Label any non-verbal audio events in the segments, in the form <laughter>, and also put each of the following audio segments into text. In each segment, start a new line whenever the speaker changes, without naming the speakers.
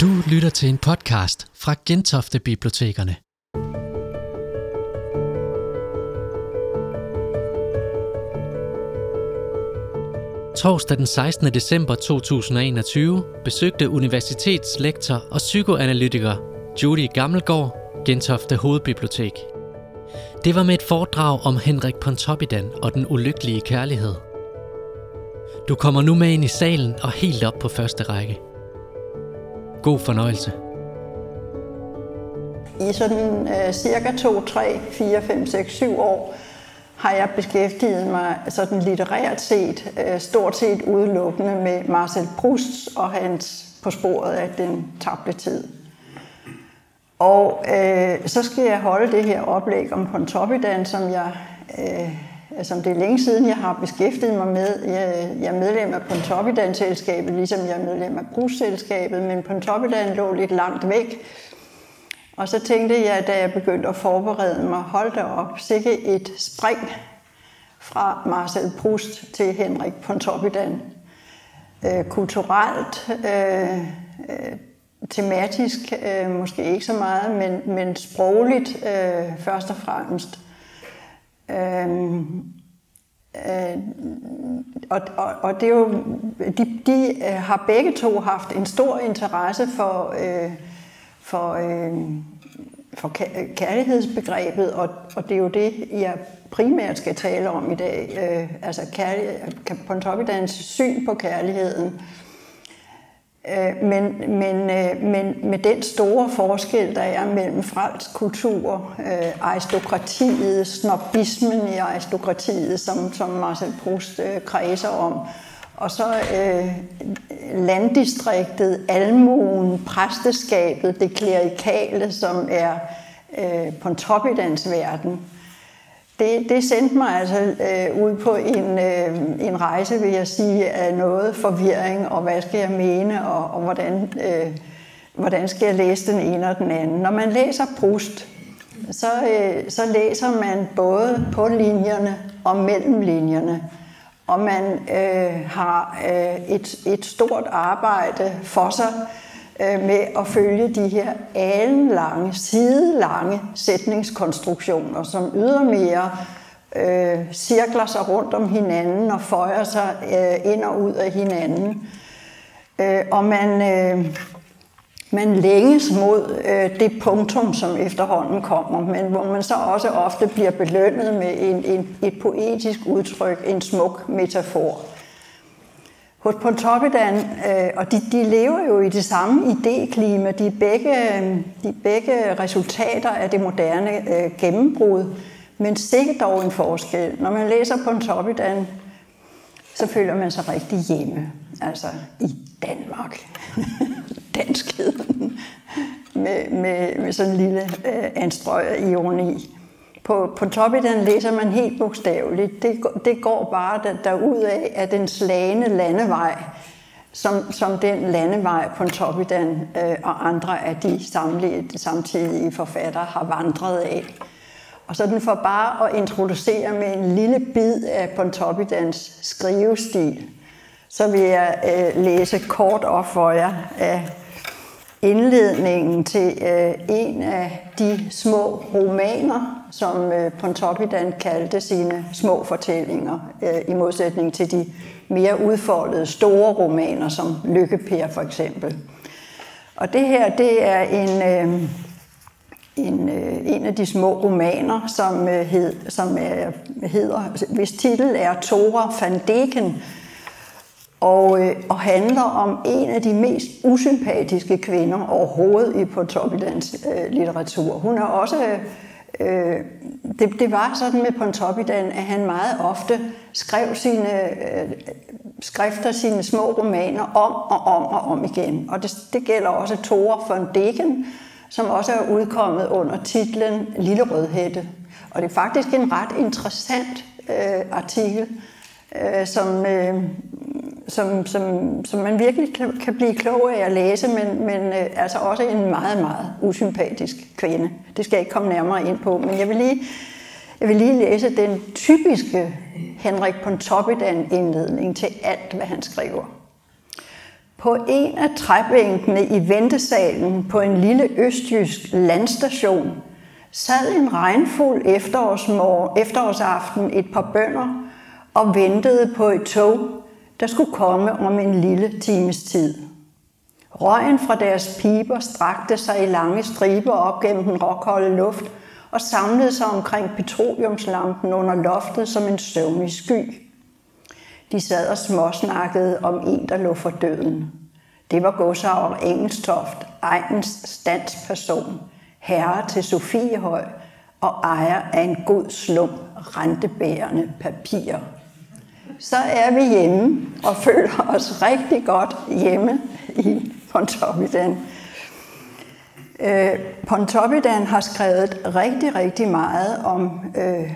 Du lytter til en podcast fra Gentofte Bibliotekerne. Torsdag den 16. december 2021 besøgte universitetslektor og psykoanalytiker Judy Gammelgaard Gentofte Hovedbibliotek. Det var med et foredrag om Henrik Pontoppidan og den ulykkelige kærlighed. Du kommer nu med ind i salen og helt op på første række. God fornøjelse.
I sådan øh, cirka 2, 3, 4, 5, 6, 7 år har jeg beskæftiget mig sådan litterært set, øh, stort set udelukkende med Marcel Proust og hans På sporet af den tabte tid. Og øh, så skal jeg holde det her oplæg om Pontoppidan, som jeg øh, Øh, som det er længe siden, jeg har beskæftiget mig med. Jeg, jeg er medlem af Pontoppidan-selskabet, ligesom jeg er medlem af Brugsselskabet, men Pontoppidan lå lidt langt væk. Og så tænkte jeg, da jeg begyndte at forberede mig, hold da op, sikke et spring fra Marcel Proust til Henrik Pontoppidan. Øh, kulturelt, øh, øh, tematisk øh, måske ikke så meget, men, men sprogligt øh, først og fremmest. Øhm, øh, og, og, og det er jo, de, de øh, har begge to haft en stor interesse for, øh, for, øh, for kærlighedsbegrebet, og, og det er jo det, jeg primært skal tale om i dag. Øh, altså kærlighed, Pontoppidans syn på kærligheden. Øh, Øh, men, men, øh, men med den store forskel, der er mellem fransk kultur, øh, aristokratiet, snobismen i aristokratiet, som, som Marcel Proust øh, kredser om, og så øh, landdistriktet, almuen, præsteskabet, det klerikale, som er øh, Pontoppidans verden det, det sendte mig altså øh, ud på en, øh, en rejse, vil jeg sige, af noget forvirring, og hvad skal jeg mene, og, og hvordan, øh, hvordan skal jeg læse den ene og den anden. Når man læser Proust, så, øh, så læser man både på linjerne og mellem linjerne. Og man øh, har øh, et, et stort arbejde for sig Øh, med at følge de her alenlange, sidelange sætningskonstruktioner, som ydermere øh, cirkler sig rundt om hinanden og føjer sig øh, ind og ud af hinanden. Øh, og man, øh, man længes mod øh, det punktum, som efterhånden kommer, men hvor man så også ofte bliver belønnet med en, en, et poetisk udtryk, en smuk metafor. Hos Pontoppidan, øh, og de, de lever jo i det samme idéklima, de er begge, øh, de begge resultater af det moderne øh, gennembrud, men sikkert dog en forskel. Når man læser Pontoppidan, så føler man sig rigtig hjemme, altså i Danmark. <laughs> Danskheden med, med, med sådan en lille øh, anstrøg ironi på, på Toppiden læser man helt bogstaveligt. Det, det går bare derud af, at den slagende landevej, som, som den landevej på Toppiden øh, og andre af de samlede, samtidige forfattere har vandret af. Og så den for bare at introducere med en lille bid af Pontoppidans skrivestil, så vil jeg øh, læse kort op for jer af indledningen til øh, en af de små romaner, som øh, Pontoppidan kaldte sine små fortællinger, øh, i modsætning til de mere udfoldede store romaner, som Lykkeper for eksempel. Og det her, det er en, øh, en, øh, en af de små romaner, som, øh, hed, som er, hedder, hvis titel er Tora van Deken, og, øh, og handler om en af de mest usympatiske kvinder overhovedet i Pontoppidans øh, litteratur. Hun er også... Øh, det, det var sådan med Pontoppidan, at han meget ofte skrev sine øh, skrifter, sine små romaner om og om og om igen. Og det, det gælder også Tore von Degen, som også er udkommet under titlen Lille Rødhætte. Og det er faktisk en ret interessant øh, artikel, øh, som, øh, som, som, som man virkelig kan, kan blive klog af at læse, men, men øh, altså også en meget, meget usympatisk kvinde. Det skal jeg ikke komme nærmere ind på, men jeg vil lige, jeg vil lige læse den typiske Henrik Pontoppidan indledning til alt, hvad han skriver. På en af træbænkene i ventesalen på en lille østjysk landstation sad en regnfuld efterårsaften et par bønder og ventede på et tog, der skulle komme om en lille times tid. Røgen fra deres piber strakte sig i lange striber op gennem den råkolde luft og samlede sig omkring petroleumslampen under loftet som en søvnig sky. De sad og småsnakkede om en, der lå for døden. Det var godsavr Engelstoft, egens standsperson, herre til Sofiehøj og ejer af en god slum rentebærende papirer. Så er vi hjemme og føler os rigtig godt hjemme i Pontoppidan. Øh, Pontoppidan har skrevet rigtig, rigtig meget om, øh,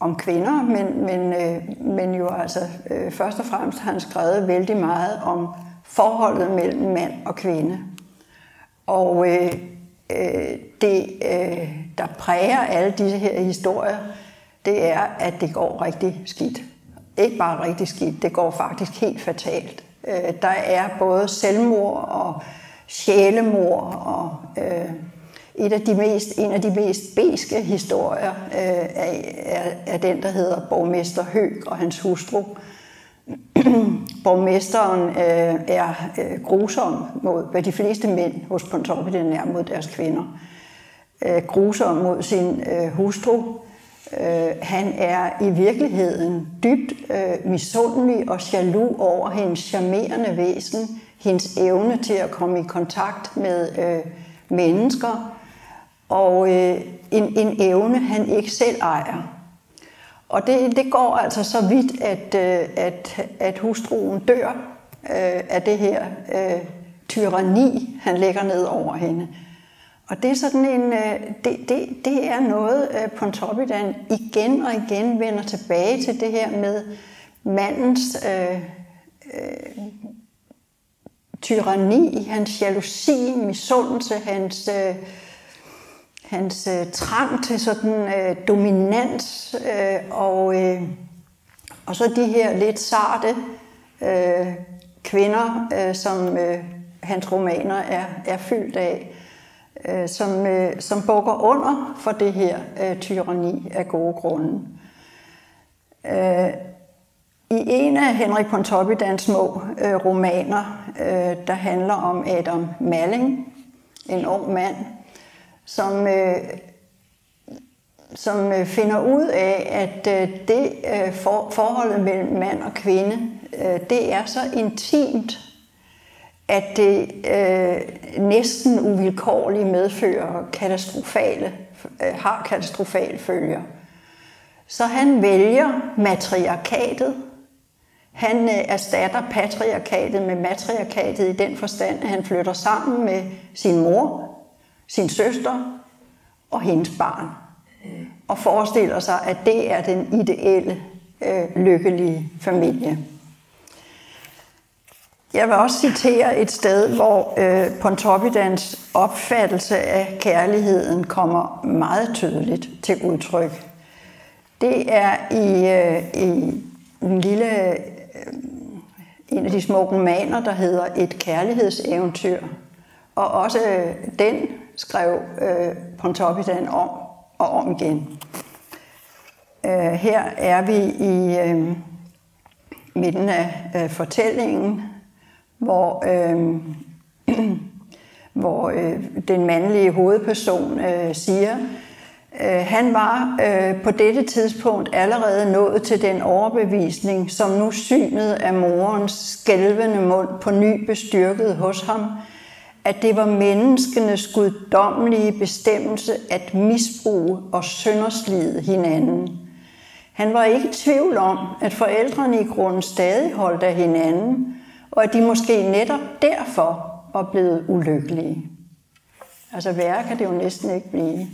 om kvinder, men, men, øh, men jo altså øh, først og fremmest har han skrevet vældig meget om forholdet mellem mand og kvinde. Og øh, øh, det, øh, der præger alle disse her historier, det er, at det går rigtig skidt. Ikke bare rigtig skidt, det går faktisk helt fatalt. Øh, der er både selvmord og sjælemord og øh, et af de mest, en af de mest beske historier øh, er, er, er den, der hedder Borgmester Høg og hans hustru. <clears throat> Borgmesteren øh, er øh, grusom mod, hvad de fleste mænd hos Pontoppidan er mod deres kvinder. Øh, grusom mod sin øh, hustru. Øh, han er i virkeligheden dybt øh, misundelig og jaloux over hendes charmerende væsen, hendes evne til at komme i kontakt med øh, mennesker, og øh, en, en evne, han ikke selv ejer. Og det, det går altså så vidt, at, øh, at, at hustruen dør øh, af det her øh, tyranni, han lægger ned over hende. Og det er sådan en, øh, det, det, det er noget, øh, Pontoppidan igen og igen vender tilbage til det her med mandens øh, øh, tyranni, hans jalousi, misundelse, hans, øh, hans øh, trang til sådan øh, dominans, øh, og, øh, og så de her lidt sarte øh, kvinder, øh, som øh, hans romaner er, er fyldt af, øh, som, øh, som bukker under for det her øh, tyranni af gode grunde. Øh, i en af Henrik Pontoppidans små øh, romaner, øh, der handler om Adam Malling, en ung mand, som, øh, som øh, finder ud af, at øh, det øh, for, forholdet mellem mand og kvinde, øh, det er så intimt, at det øh, næsten uvilkårligt medfører katastrofale, øh, har katastrofale følger. Så han vælger matriarkatet, han øh, erstatter patriarkatet med matriarkatet i den forstand, at han flytter sammen med sin mor, sin søster og hendes barn. Og forestiller sig, at det er den ideelle, øh, lykkelige familie. Jeg vil også citere et sted, hvor øh, Pontoppidans opfattelse af kærligheden kommer meget tydeligt til udtryk. Det er i, øh, i en lille Øh, en af de små romaner, der hedder Et kærlighedseventyr. Og også øh, den skrev øh, Pontoppidan om og om igen. Øh, her er vi i øh, midten af øh, fortællingen, hvor, øh, hvor øh, den mandlige hovedperson øh, siger, Øh, han var øh, på dette tidspunkt allerede nået til den overbevisning, som nu synet af morens skælvende mund på ny bestyrket hos ham, at det var menneskenes guddommelige bestemmelse at misbruge og sønderslide hinanden. Han var ikke i tvivl om, at forældrene i grunden stadig holdt af hinanden, og at de måske netop derfor var blevet ulykkelige. Altså værre kan det jo næsten ikke blive.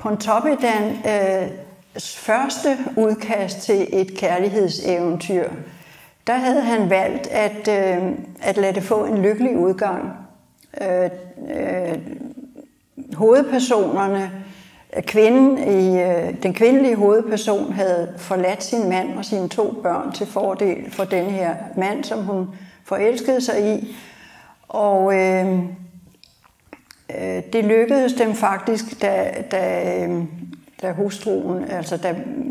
Pontoppidan øh, første udkast til et kærlighedseventyr, der havde han valgt at, øh, at lade det få en lykkelig udgang. Øh, øh, hovedpersonerne Kvinden i, øh, den kvindelige hovedperson havde forladt sin mand og sine to børn til fordel for den her mand, som hun forelskede sig i. Og øh, øh, det lykkedes dem faktisk, da, da, øh, da hustruen, altså da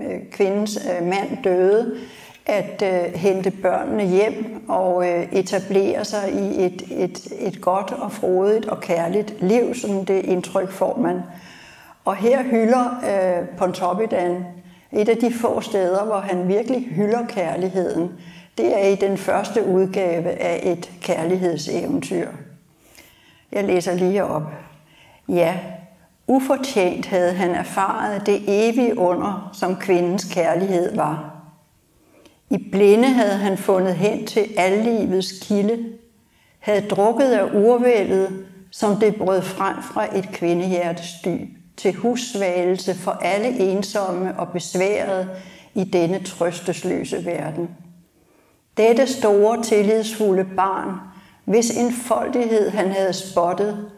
øh, kvindens øh, mand døde, at øh, hente børnene hjem og øh, etablere sig i et, et, et godt og frodigt og kærligt liv, som det indtryk får man. Og her hylder øh, Pontoppidan et af de få steder, hvor han virkelig hylder kærligheden. Det er i den første udgave af et kærlighedseventyr. Jeg læser lige op. Ja, ufortjent havde han erfaret det evige under, som kvindens kærlighed var. I blinde havde han fundet hen til allivets kilde, havde drukket af urvældet, som det brød frem fra et kvindehjertes dyb, til husvagelse for alle ensomme og besværede i denne trøstesløse verden. Dette store, tillidsfulde barn, hvis enfoldighed han havde spottet,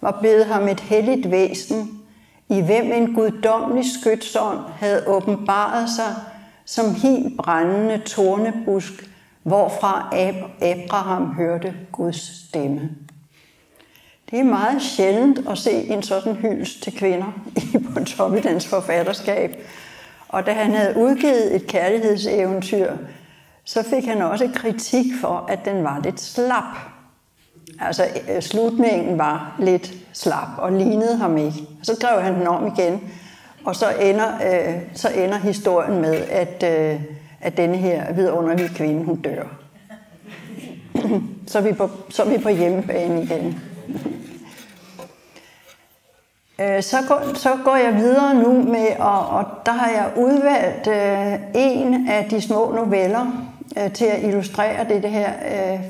var blevet ham et helligt væsen, i hvem en guddommelig skytsånd havde åbenbaret sig som helt brændende tornebusk, hvorfra Abraham hørte Guds stemme. Det er meget sjældent at se en sådan hyldest til kvinder i Pontoppidans forfatterskab. Og da han havde udgivet et kærlighedseventyr, så fik han også kritik for, at den var lidt slap. Altså øh, slutningen var lidt slap og lignede ham ikke. Så skrev han den om igen, og så ender, øh, så ender historien med, at, øh, at denne her vidunderlige kvinde, hun dør. <clears throat> så, er vi på, så er vi på hjemmebane igen. Øh, så, går, så går jeg videre nu med, og, og der har jeg udvalgt øh, en af de små noveller øh, til at illustrere det, det her øh,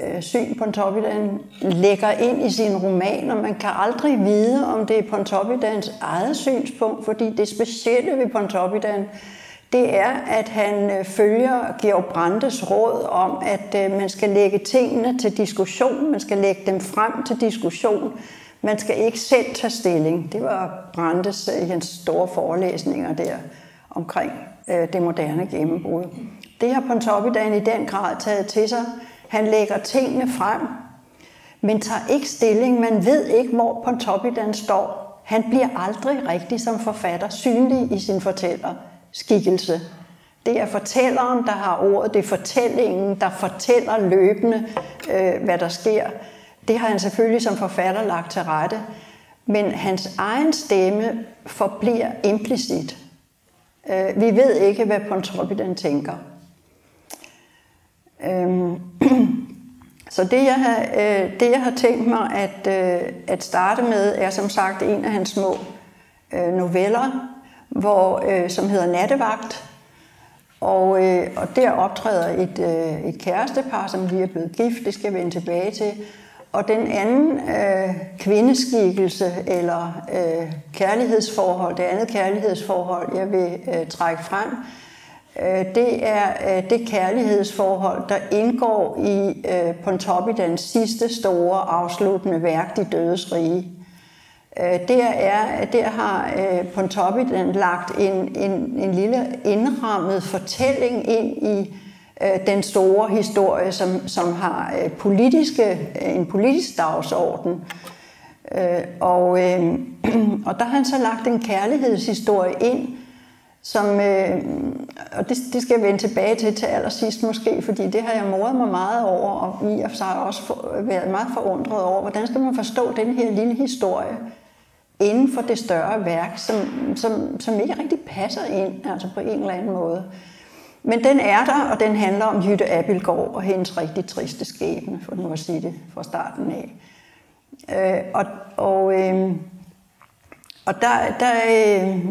øh, syn Pontoppidan lægger ind i sin roman, og man kan aldrig vide, om det er Pontoppidans eget synspunkt, fordi det specielle ved Pontoppidan, det er, at han øh, følger Georg Brandes råd om, at øh, man skal lægge tingene til diskussion, man skal lægge dem frem til diskussion, man skal ikke selv tage stilling. Det var Brandes øh, i hans store forelæsninger der omkring øh, det moderne gennembrud. Det har Pontoppidan i den grad taget til sig, han lægger tingene frem, men tager ikke stilling. Man ved ikke, hvor Pontoppidan står. Han bliver aldrig rigtig som forfatter synlig i sin fortæller skikkelse. Det er fortælleren, der har ordet. Det er fortællingen, der fortæller løbende, øh, hvad der sker. Det har han selvfølgelig som forfatter lagt til rette. Men hans egen stemme forbliver implicit. Øh, vi ved ikke, hvad Pontoppidan tænker. Øhm, <clears throat> så det jeg, har, øh, det, jeg har tænkt mig at, øh, at starte med, er som sagt en af hans små øh, noveller, hvor, øh, som hedder Nattevagt. Og, øh, og der optræder et, øh, et kærestepar, som lige er blevet gift, det skal jeg vende tilbage til. Og den anden øh, kvindeskikkelse eller øh, kærlighedsforhold, det andet kærlighedsforhold, jeg vil øh, trække frem, Øh, det er øh, det kærlighedsforhold, der indgår i øh, Pontoppidans sidste store afsluttende værk, De Dødes Rige. Øh, der, er, der har øh, Pontoppidan lagt en, en, en lille indrammet fortælling ind i Øh, den store historie, som, som har øh, politiske, øh, en politisk dagsorden. Og, <clears throat> og der har han så lagt en kærlighedshistorie ind, som, øh, og det, det skal jeg vende tilbage til til allersidst måske, fordi det har jeg moret mig meget over, og i og for sig også for, været meget forundret over, hvordan skal man forstå den her lille historie inden for det større værk, som, som, som ikke rigtig passer ind, altså på en eller anden måde. Men den er der, og den handler om Jytte Abildgaard og hendes rigtig triste skæbne, for nu at sige det fra starten af. Øh, og og øh, og der, der, øh,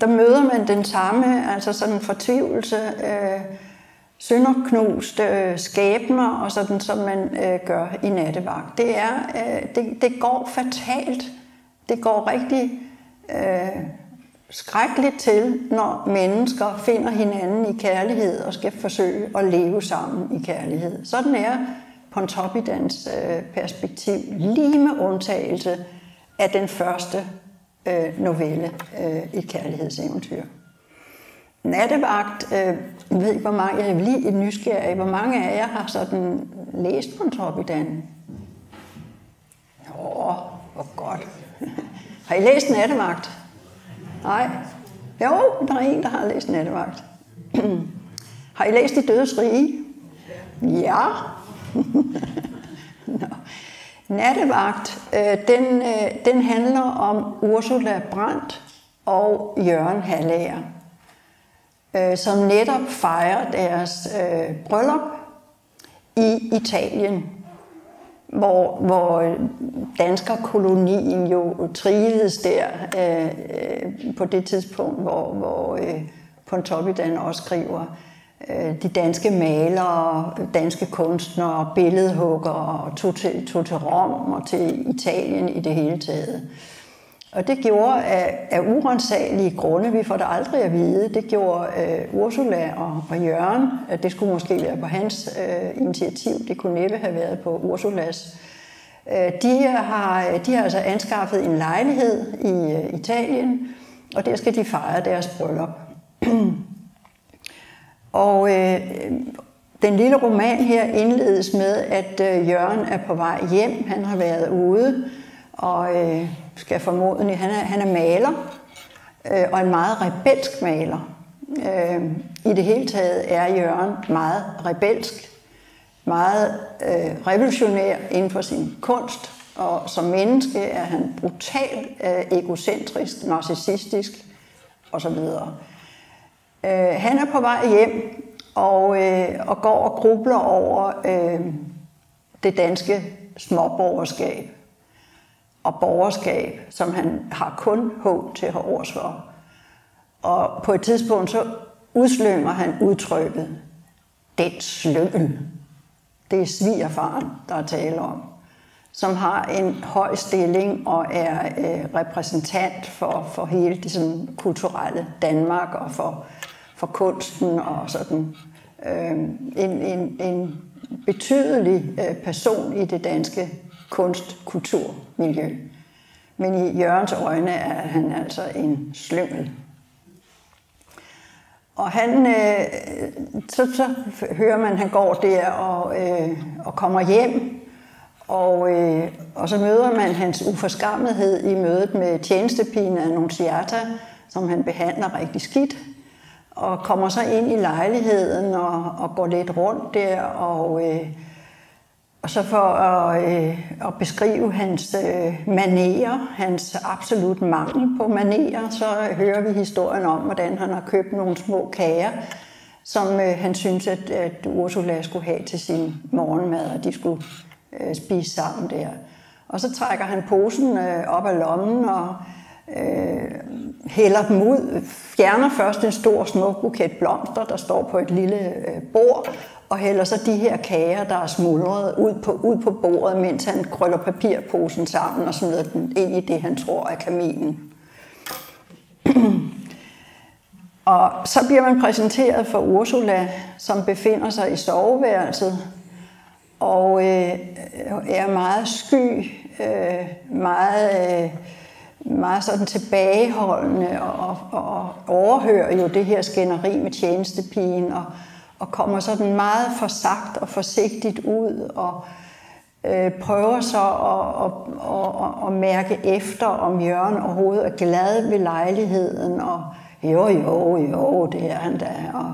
der møder man den samme, altså sådan fortvivlelse, øh, sønderknust øh, skæbner, og sådan som man øh, gør i nattevagt. Det, er, øh, det, det går fatalt. Det går rigtig øh, skrækkeligt til, når mennesker finder hinanden i kærlighed og skal forsøge at leve sammen i kærlighed. Sådan er Pontoppidans øh, perspektiv lige med undtagelse af den første øh, novelle, øh, et kærlighedseventyr. Nattevagt, øh, jeg ved ikke, hvor mange, jeg er lige et nysgerrig, hvor mange af jer har sådan læst Pontoppidan? Åh, hvor godt. <laughs> Har I læst Nattevagt? Nej? Jo, der er en, der har læst Nattevagt. <clears throat> har I læst De Dødes Rige? Ja. <laughs> Nå. Nattevagt, øh, den, øh, den handler om Ursula Brandt og Jørgen Hallager, øh, som netop fejrer deres øh, bryllup i Italien, hvor, hvor danskerkolonien jo trivedes der øh, øh, på det tidspunkt, hvor, hvor øh, Pontoppidan også skriver, øh, de danske malere, danske kunstnere, billedhuggere tog til, tog til Rom og til Italien i det hele taget. Og det gjorde af, af urensagelige grunde, vi får det aldrig at vide, det gjorde øh, Ursula og, og Jørgen, at det skulle måske være på hans øh, initiativ, det kunne næppe have været på Ursulas. Øh, de, har, de har altså anskaffet en lejlighed i øh, Italien, og der skal de fejre deres bryllup. <clears throat> og øh, den lille roman her indledes med, at øh, Jørgen er på vej hjem. Han har været ude, og uh, skal formodentlig, han er, han er maler, øh, og en meget rebelsk maler. Øh, I det hele taget er Jørgen meget rebelsk, meget øh, revolutionær inden for sin kunst, og som menneske er han brutalt øh, egocentrisk, narcissistisk osv. Øh, han er på vej hjem og, øh, og går og grubler over øh, det danske småborgerskab og borgerskab, som han har kun håb til at have for. Og på et tidspunkt så udslynger han udtrykket, den slyngel. Det er svigerfaren, der er tale om, som har en høj stilling og er øh, repræsentant for, for hele det sådan, kulturelle Danmark og for, for kunsten og sådan. Øh, en, en, en betydelig øh, person i det danske kunst, kultur, miljø. Men i Jørgens øjne er han altså en slyngel. Og han, øh, så, så hører man, at han går der og, øh, og kommer hjem, og, øh, og så møder man hans uforskammethed i mødet med tjenestepigen Annunciata, som han behandler rigtig skidt, og kommer så ind i lejligheden og, og går lidt rundt der, og øh, og så for at, øh, at beskrive hans øh, manerer, hans absolut mangel på manerer, så hører vi historien om, hvordan han har købt nogle små kager, som øh, han synes, at, at Ursula skulle have til sin morgenmad, og de skulle øh, spise sammen der. Og så trækker han posen øh, op af lommen og øh, hælder dem ud, fjerner først en stor smuk buket blomster, der står på et lille øh, bord, og hælder så de her kager, der er smuldret, ud på, ud på bordet, mens han krøller papirposen sammen og smider den ind i det, han tror er kaminen. <clears throat> og så bliver man præsenteret for Ursula, som befinder sig i soveværelset, og øh, er meget sky, øh, meget, øh, meget sådan tilbageholdende og, og, og overhører jo det her skænderi med tjenestepigen og, og kommer sådan meget forsagt og forsigtigt ud og øh, prøver så at, at, at, at mærke efter, om Jørgen overhovedet er glad ved lejligheden, og jo, jo, jo, det er han da. Og,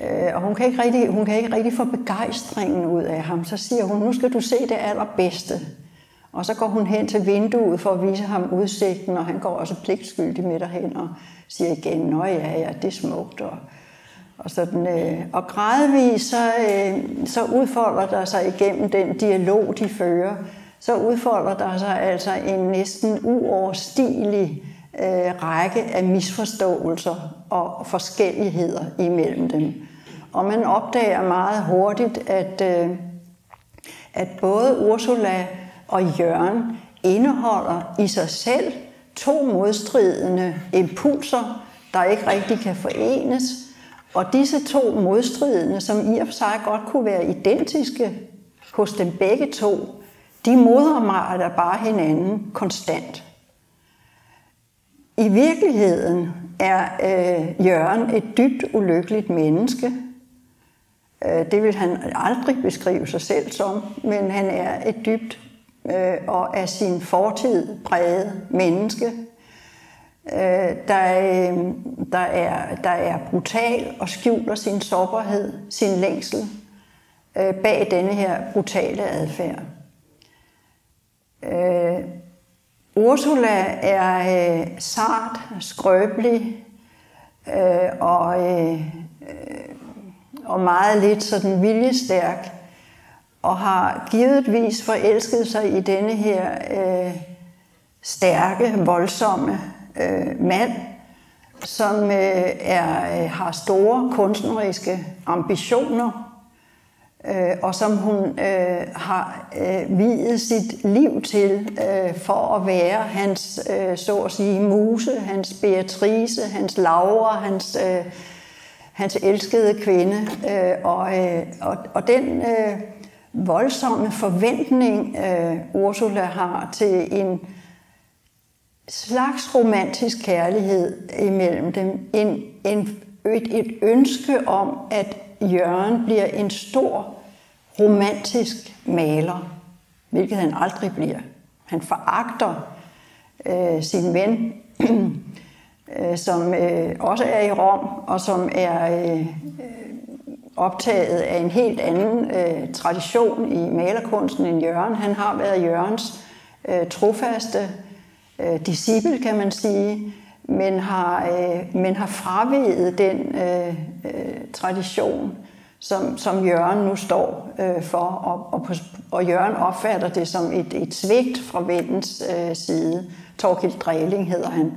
øh, og hun, kan ikke rigtig, hun kan ikke rigtig få begejstringen ud af ham. Så siger hun, nu skal du se det allerbedste. Og så går hun hen til vinduet for at vise ham udsigten, og han går også pligtskyldig med derhen og siger igen, nå ja, ja, det er smukt. Og, og, sådan, øh, og gradvist så, øh, så udfolder der sig igennem den dialog, de fører, så udfolder der sig altså en næsten uoverstigelig øh, række af misforståelser og forskelligheder imellem dem. Og man opdager meget hurtigt, at, øh, at både Ursula og Jørgen indeholder i sig selv to modstridende impulser, der ikke rigtig kan forenes, og disse to modstridende, som i og for sig godt kunne være identiske hos dem begge to, de modarbejder bare hinanden konstant. I virkeligheden er øh, Jørgen et dybt ulykkeligt menneske. Øh, det vil han aldrig beskrive sig selv som, men han er et dybt øh, og af sin fortid præget menneske. Øh, der, øh, der, er, der er brutal og skjuler sin sårbarhed, sin længsel øh, bag denne her brutale adfærd. Øh, Ursula er øh, sart, skrøbelig øh, og, øh, og meget lidt sådan viljestærk, og har givetvis forelsket sig i denne her øh, stærke, voldsomme øh, mand, som øh, er, øh, har store kunstneriske ambitioner øh, og som hun øh, har øh, videt sit liv til øh, for at være hans, øh, så at sige, muse, hans Beatrice, hans Laura, hans, øh, hans elskede kvinde. Øh, og, øh, og, og den øh, voldsomme forventning, øh, Ursula har til en slags romantisk kærlighed imellem dem, en, en, et, et ønske om, at Jørgen bliver en stor romantisk maler, hvilket han aldrig bliver. Han foragter øh, sin ven, <clears throat> øh, som øh, også er i Rom, og som er øh, optaget af en helt anden øh, tradition i malerkunsten end Jørgen. Han har været Jørgens øh, trofaste øh, disciple, kan man sige, men har, øh, men har fraveget den øh, øh, tradition som, som Jørgen nu står øh, for, og, og, og Jørgen opfatter det som et, et svigt fra vennens øh, side. Torkild Dreling hedder han.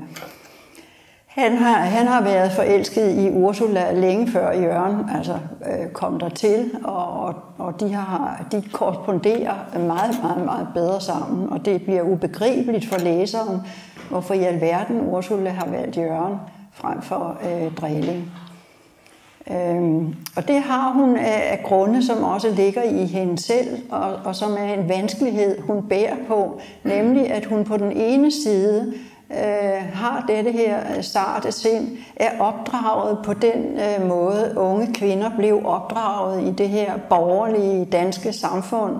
Han har, han har været forelsket i Ursula længe før Jørgen altså, øh, kom der til, og, og, og de, har, de korresponderer meget, meget, meget bedre sammen, og det bliver ubegribeligt for læseren, hvorfor i alverden Ursula har valgt Jørgen frem for øh, Dreling. Øhm, og det har hun af, af grunde, som også ligger i hende selv, og, og som er en vanskelighed, hun bærer på, nemlig at hun på den ene side øh, Øh, har dette her øh, sarte sind, er opdraget på den øh, måde, unge kvinder blev opdraget i det her borgerlige danske samfund,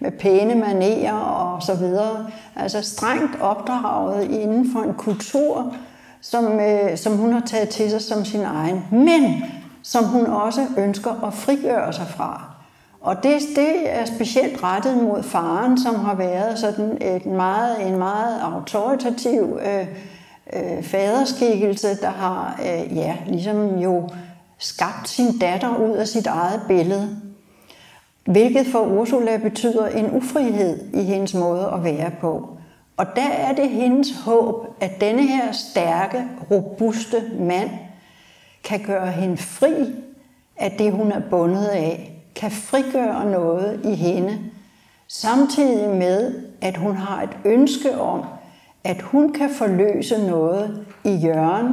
med pæne manerer og så videre. Altså strengt opdraget inden for en kultur, som, øh, som hun har taget til sig som sin egen. Men som hun også ønsker at frigøre sig fra. Og det, det er specielt rettet mod faren, som har været sådan et meget, en meget autoritativ øh, øh, faderskikkelse, der har øh, ja, ligesom jo skabt sin datter ud af sit eget billede. Hvilket for Ursula betyder en ufrihed i hendes måde at være på. Og der er det hendes håb, at denne her stærke, robuste mand kan gøre hende fri af det, hun er bundet af, kan frigøre noget i hende, samtidig med, at hun har et ønske om, at hun kan forløse noget i Jørgen,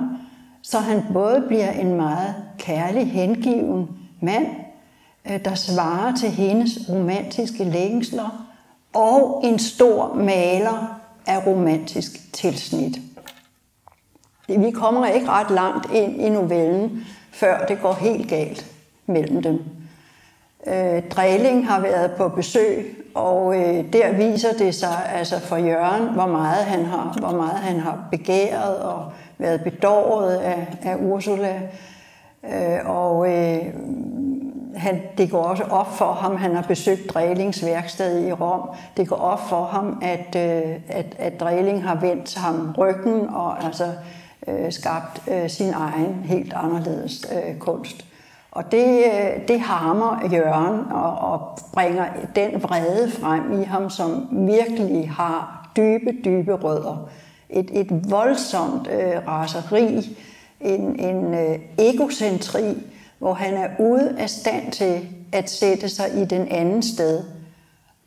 så han både bliver en meget kærlig, hengiven mand, øh, der svarer til hendes romantiske længsler, og en stor maler af romantisk tilsnit. Vi kommer ikke ret langt ind i novellen, før det går helt galt mellem dem. Øh, Dræling har været på besøg, og øh, der viser det sig altså for Jørgen, hvor meget han har, hvor meget han har begæret og været bedåret af, af Ursula. Øh, og øh, han, det går også op for ham, han har besøgt Drælings værksted i Rom, det går op for ham, at, øh, at, at Dræling har vendt ham ryggen, og altså øh, skabt øh, sin egen helt anderledes øh, kunst. Og det, øh, det harmer Jørgen og, og bringer den vrede frem i ham, som virkelig har dybe, dybe rødder. Et, et voldsomt øh, raseri, en, en øh, egocentri, hvor han er ude af stand til at sætte sig i den anden sted,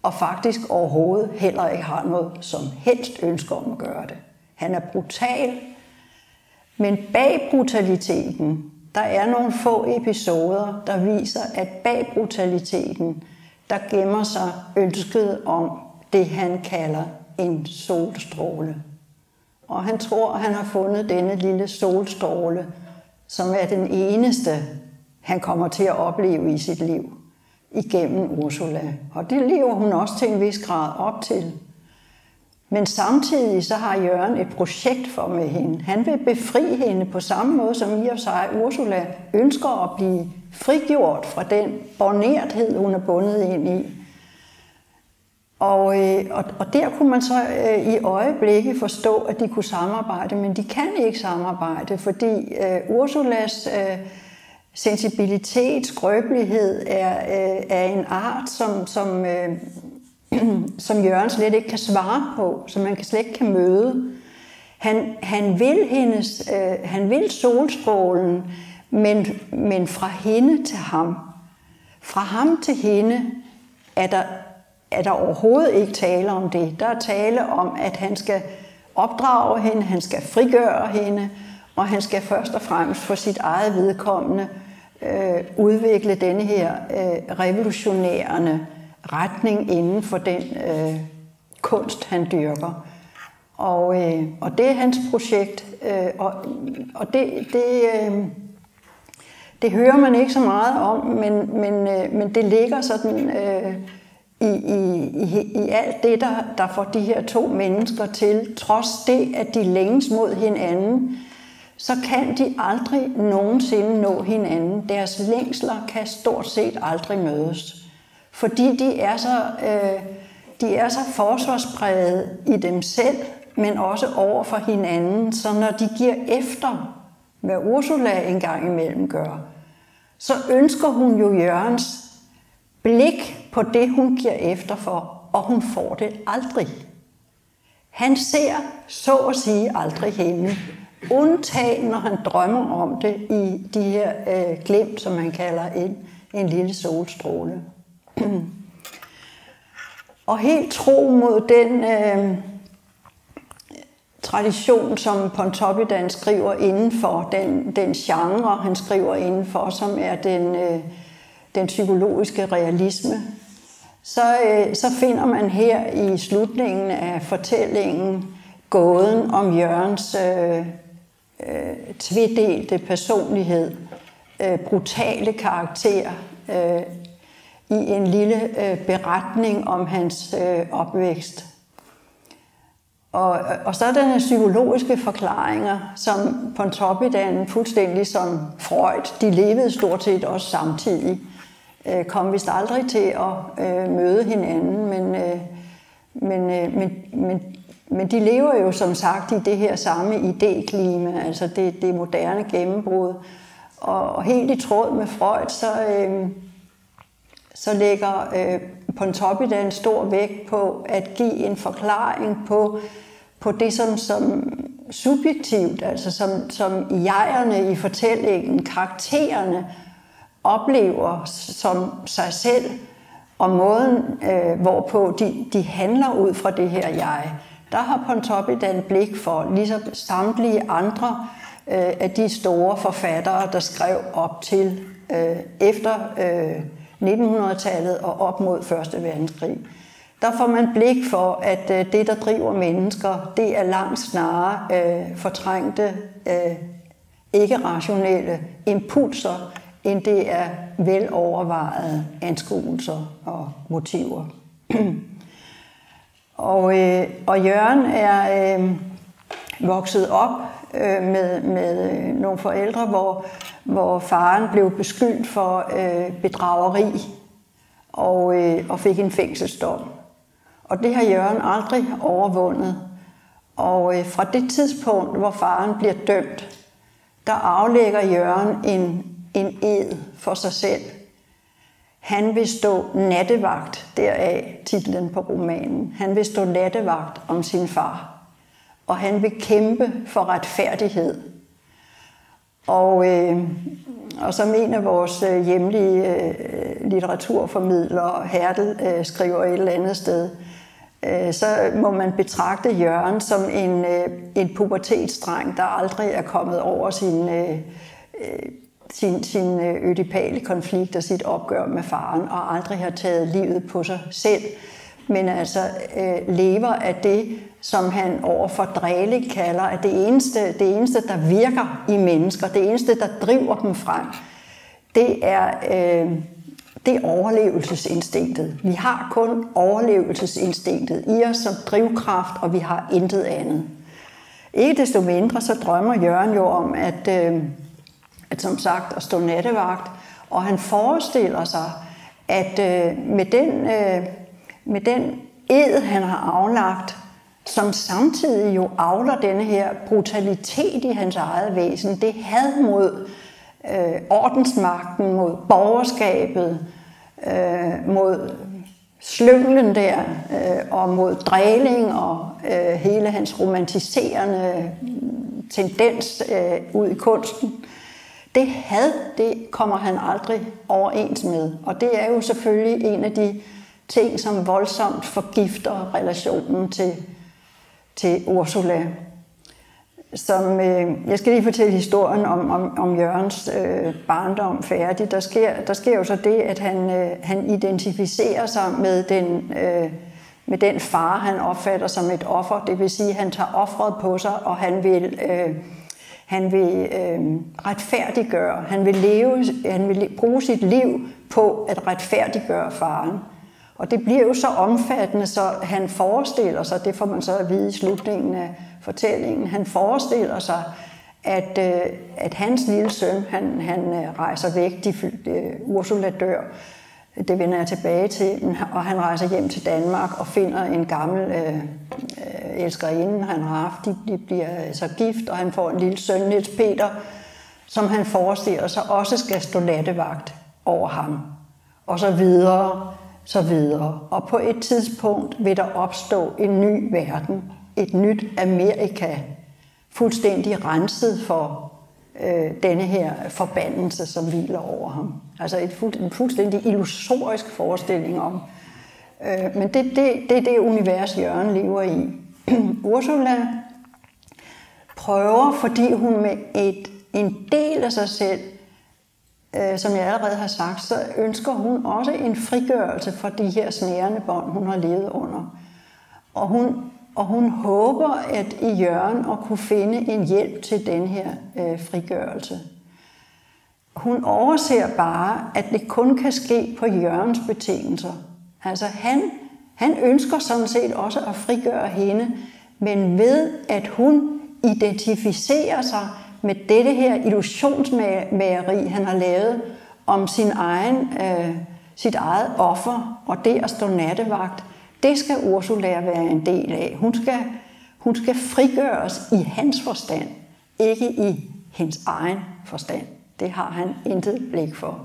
og faktisk overhovedet heller ikke har noget som helst ønske om at gøre det. Han er brutal, men bag brutaliteten, der er nogle få episoder, der viser, at bag brutaliteten, der gemmer sig ønsket om det, han kalder en solstråle. Og han tror, at han har fundet denne lille solstråle, som er den eneste, han kommer til at opleve i sit liv igennem Ursula. Og det lever hun også til en vis grad op til. Men samtidig så har Jørgen et projekt for med hende. Han vil befri hende på samme måde, som i og sig Ursula ønsker at blive frigjort fra den bornerthed, hun er bundet ind i. Og, øh, og, og der kunne man så øh, i øjeblikket forstå, at de kunne samarbejde, men de kan ikke samarbejde, fordi øh, Ursulas øh, sensibilitet, skrøbelighed er, øh, er en art, som, som, øh, <clears throat> som Jørgen slet ikke kan svare på, som man slet ikke kan møde. Han, han vil hendes, øh, han vil solstrålen, men, men fra hende til ham. Fra ham til hende er der, er der overhovedet ikke tale om det. Der er tale om, at han skal opdrage hende, han skal frigøre hende, og han skal først og fremmest for sit eget vedkommende øh, udvikle denne her øh, revolutionærende retning inden for den øh, kunst, han dyrker. Og, øh, og det er hans projekt, øh, og, og det, det, øh, det hører man ikke så meget om, men, men, øh, men det ligger sådan øh, i, i, i, i alt det, der, der får de her to mennesker til, trods det, at de længes mod hinanden, så kan de aldrig nogensinde nå hinanden. Deres længsler kan stort set aldrig mødes. Fordi de er så, øh, de er så forsvarspræget i dem selv, men også over for hinanden. Så når de giver efter, hvad Ursula engang imellem gør, så ønsker hun jo Jørgens blik på det, hun giver efter for, og hun får det aldrig. Han ser så at sige aldrig hende, undtagen når han drømmer om det i de her øh, glimt, som man kalder en, en lille solstråle og helt tro mod den øh, tradition, som Pontoppidan skriver indenfor, den, den genre, han skriver indenfor, som er den, øh, den psykologiske realisme, så, øh, så finder man her i slutningen af fortællingen gåden om Jørgens øh, øh, tvedelte personlighed, øh, brutale karakter, øh, i en lille øh, beretning om hans øh, opvækst. Og, og så er der psykologiske forklaringer, som Pontoppidan, fuldstændig som Freud, de levede stort set også samtidig, øh, kom vist aldrig til at øh, møde hinanden, men, øh, men, øh, men, men, men de lever jo som sagt i det her samme idéklima, altså det, det moderne gennembrud. Og, og helt i tråd med Freud, så... Øh, så lægger øh, Pontoppidan stor vægt på at give en forklaring på, på det, som, som subjektivt, altså som, som jegerne i fortællingen, karaktererne, oplever som sig selv, og måden, øh, hvorpå de, de handler ud fra det her jeg. Der har Pontoppidan blik for, ligesom samtlige andre øh, af de store forfattere, der skrev op til øh, efter øh, 1900-tallet og op mod Første Verdenskrig. Der får man blik for, at øh, det, der driver mennesker, det er langt snarere øh, fortrængte, øh, ikke-rationelle impulser, end det er velovervejede anskuelser og motiver. <clears throat> og, øh, og Jørgen er øh, vokset op øh, med, med nogle forældre, hvor hvor faren blev beskyldt for øh, bedrageri og, øh, og fik en fængselsdom. Og det har Jørgen aldrig overvundet. Og øh, fra det tidspunkt, hvor faren bliver dømt, der aflægger Jørgen en, en ed for sig selv. Han vil stå nattevagt, deraf titlen på romanen. Han vil stå nattevagt om sin far. Og han vil kæmpe for retfærdighed og, øh, og som en af vores øh, hjemlige øh, litteraturformidlere, Hertel, øh, skriver et eller andet sted, øh, så må man betragte Jørgen som en, øh, en pubertetsdreng, der aldrig er kommet over sin, øh, øh sin, sin øh, ødipale konflikt og sit opgør med faren, og aldrig har taget livet på sig selv, men altså øh, lever af det, som han overfor Drele kalder, at det eneste, det eneste, der virker i mennesker, det eneste, der driver dem frem, det er, øh, det er overlevelsesinstinktet. Vi har kun overlevelsesinstinktet i os som drivkraft, og vi har intet andet. Ikke desto mindre, så drømmer Jørgen jo om, at, øh, at som sagt, at stå nattevagt, og han forestiller sig, at øh, med, den, øh, med den ed, han har aflagt, som samtidig jo avler denne her brutalitet i hans eget væsen, det had mod øh, ordensmagten, mod borgerskabet, øh, mod slynglen der, øh, og mod dræling og øh, hele hans romantiserende tendens øh, ud i kunsten. Det had, det kommer han aldrig overens med. Og det er jo selvfølgelig en af de ting, som voldsomt forgifter relationen til, til Ursula. Som, øh, jeg skal lige fortælle historien om, om, om Jørgens øh, barndom færdig. Der sker, der sker jo så det, at han, øh, han identificerer sig med den, øh, med den far, han opfatter som et offer. Det vil sige, at han tager offret på sig, og han vil... Øh, han vil øh, retfærdiggøre, han vil, leve, han vil bruge sit liv på at retfærdiggøre faren. Og det bliver jo så omfattende, så han forestiller sig, det får man så at vide i slutningen af fortællingen, han forestiller sig, at, øh, at hans lille søn, han, han øh, rejser væk, de, de, øh, Ursula dør, det vender jeg tilbage til, og han rejser hjem til Danmark og finder en gammel øh, øh elskerinde, han har haft. De, de bliver så gift, og han får en lille søn, Niels Peter, som han forestiller sig også skal stå nattevagt over ham. Og så videre, så videre. Og på et tidspunkt vil der opstå en ny verden, et nyt Amerika, fuldstændig renset for øh, denne her forbandelse, som hviler over ham. Altså et fuld, en fuldstændig illusorisk forestilling om. Øh, men det, det, det er det univers, Jørgen lever i. <clears throat> Ursula prøver, fordi hun med et, en del af sig selv, øh, som jeg allerede har sagt, så ønsker hun også en frigørelse fra de her snærende bånd, hun har levet under. Og hun og hun håber at i Jørgen at kunne finde en hjælp til den her øh, frigørelse. Hun overser bare, at det kun kan ske på Jørgens betingelser. Altså han, han ønsker sådan set også at frigøre hende, men ved at hun identificerer sig med dette her illusionsmageri, han har lavet om sin egen, øh, sit eget offer og det at stå nattevagt, det skal Ursula være en del af. Hun skal, hun skal frigøres i hans forstand, ikke i hendes egen forstand. Det har han intet blik for.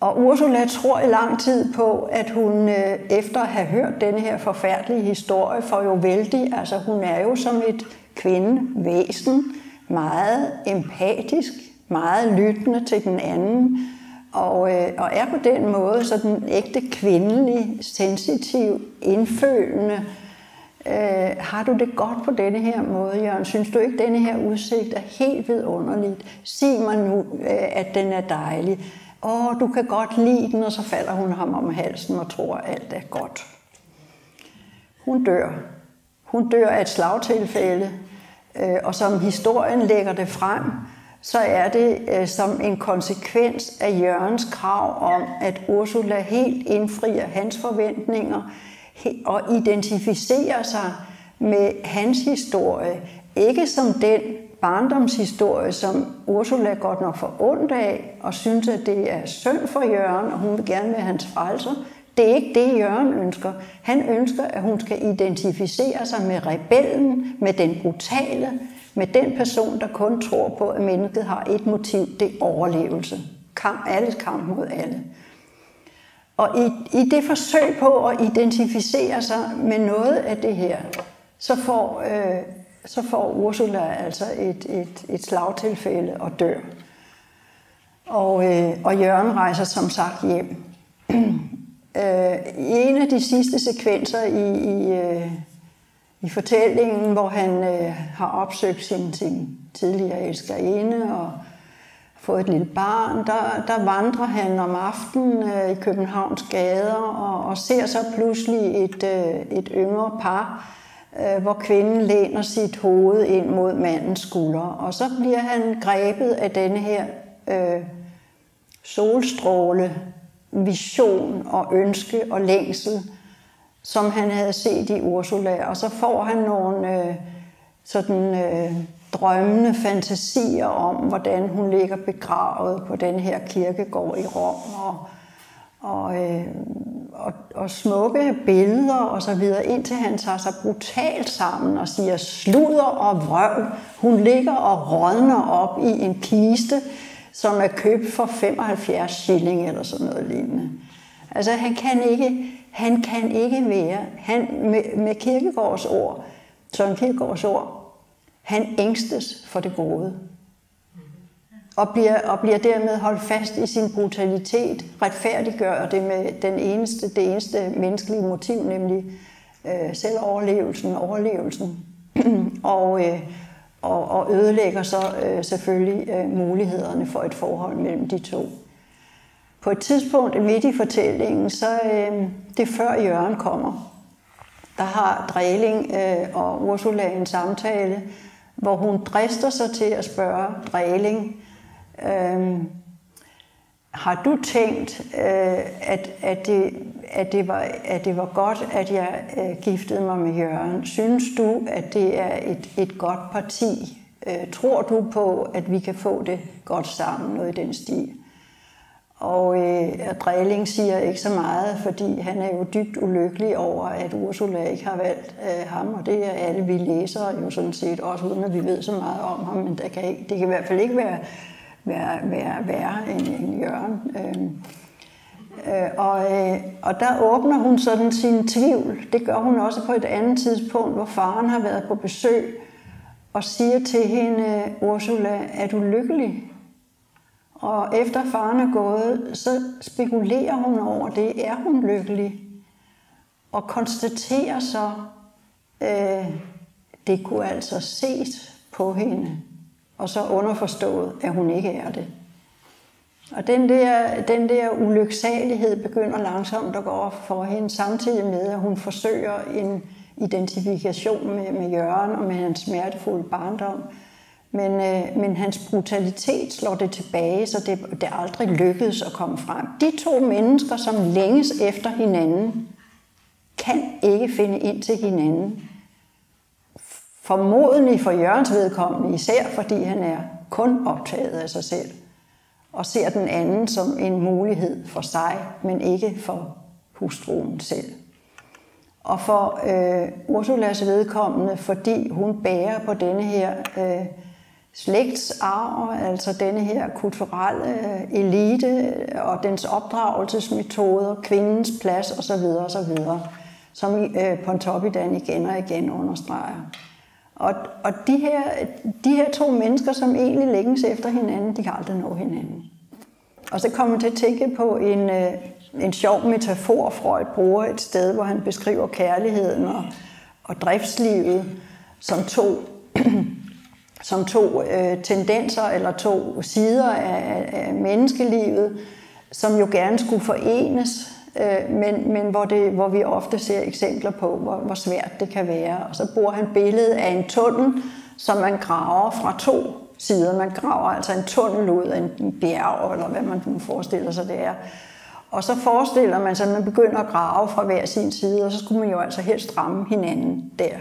Og Ursula tror i lang tid på, at hun øh, efter at have hørt denne her forfærdelige historie, får jo vældig, altså hun er jo som et kvindevæsen, meget empatisk, meget lyttende til den anden, og, øh, og er på den måde sådan ægte kvindelig, sensitiv, indfølende. Øh, har du det godt på denne her måde, Jørgen? Synes du ikke, at denne her udsigt er helt vidunderligt? Sig mig nu, øh, at den er dejlig. Åh, du kan godt lide den, og så falder hun ham om halsen og tror, at alt er godt. Hun dør. Hun dør af et slagtilfælde, øh, og som historien lægger det frem, så er det øh, som en konsekvens af Jørgens krav om, at Ursula helt indfrier hans forventninger og identificerer sig med hans historie. Ikke som den barndomshistorie, som Ursula godt nok får ondt af, og synes, at det er synd for Jørgen, og hun vil gerne være hans frelser. Det er ikke det, Jørgen ønsker. Han ønsker, at hun skal identificere sig med rebellen, med den brutale, med den person, der kun tror på, at mennesket har et motiv, det er overlevelse. Kamp, alles kamp mod alle. Og i, i det forsøg på at identificere sig med noget af det her, så får, øh, så får Ursula altså et, et, et slagtilfælde og dør. Og, øh, og Jørgen rejser som sagt hjem. <clears throat> øh, I en af de sidste sekvenser i, i, øh, i fortællingen, hvor han øh, har opsøgt sin, sin tidligere elskerinde og fået et lille barn, der, der vandrer han om aftenen øh, i Københavns gader og, og ser så pludselig et, øh, et yngre par, øh, hvor kvinden læner sit hoved ind mod mandens skulder. Og så bliver han grebet af denne her øh, solstråle, vision og ønske og længsel, som han havde set i Ursula. Og så får han nogle øh, sådan øh, drømmende fantasier om, hvordan hun ligger begravet på den her kirkegård i Rom, og, og, øh, og, og smukke billeder og så videre, indtil han tager sig brutalt sammen og siger sluder og vrøv. Hun ligger og rådner op i en kiste, som er købt for 75 shilling eller sådan noget lignende. Altså han kan ikke, han kan ikke være, han, med, med Kirkegårds ord, Søren Kirkegaards ord, han ængstes for det gode. Og bliver, og bliver dermed holdt fast i sin brutalitet, retfærdiggør det med den eneste, det eneste menneskelige motiv, nemlig øh, selvoverlevelsen, overlevelsen. <clears throat> og, øh, og, og ødelægger så øh, selvfølgelig øh, mulighederne for et forhold mellem de to. På et tidspunkt midt i fortællingen, så øh, det før Jørgen kommer, der har Dræling øh, og Ursula en samtale, hvor hun drister sig til at spørge Dræling, øh, har du tænkt, øh, at, at, det, at, det var, at det var godt, at jeg øh, giftede mig med Jørgen? Synes du, at det er et, et godt parti? Øh, tror du på, at vi kan få det godt sammen, noget i den stil? Og øh, Dræling siger ikke så meget, fordi han er jo dybt ulykkelig over, at Ursula ikke har valgt øh, ham, og det er alle vi læsere jo sådan set, også uden at vi ved så meget om ham, men det kan, ikke, det kan i hvert fald ikke være være, være værre end, end Jørgen. Øh, Øh, og, øh, og der åbner hun sådan sin tvivl. Det gør hun også på et andet tidspunkt, hvor faren har været på besøg og siger til hende, Ursula, er du lykkelig? Og efter faren er gået, så spekulerer hun over det. Er hun lykkelig? Og konstaterer så, øh, det kunne altså ses på hende og så underforstået, at hun ikke er det. Og den der, den der ulyksalighed begynder langsomt at gå op for hende, samtidig med, at hun forsøger en identifikation med, med Jørgen og med hans smertefulde barndom. Men, øh, men hans brutalitet slår det tilbage, så det, det aldrig lykkedes at komme frem. De to mennesker, som længes efter hinanden, kan ikke finde ind til hinanden. Formodentlig for Jørgens vedkommende, især fordi han er kun optaget af sig selv, og ser den anden som en mulighed for sig, men ikke for hustruen selv. Og for øh, Ursulas vedkommende, fordi hun bærer på denne her øh, slægtsarv, altså denne her kulturelle øh, elite øh, og dens opdragelsesmetoder, kvindens plads osv. osv., som øh, Pontoppidan igen og igen understreger. Og, og de, her, de her to mennesker, som egentlig længes efter hinanden, de kan aldrig nå hinanden. Og så kommer jeg til at tænke på en, øh, en sjov metafor, Freud bruger et sted, hvor han beskriver kærligheden og, og driftslivet som to, <clears throat> som to øh, tendenser eller to sider af, af menneskelivet, som jo gerne skulle forenes, øh, men, men hvor, det, hvor vi ofte ser eksempler på, hvor, hvor svært det kan være. Og så bruger han billedet af en tunnel, som man graver fra to sider. Man graver altså en tunnel ud af en bjerg, eller hvad man nu forestiller sig, det er. Og så forestiller man sig, at man begynder at grave fra hver sin side, og så skulle man jo altså helst ramme hinanden der.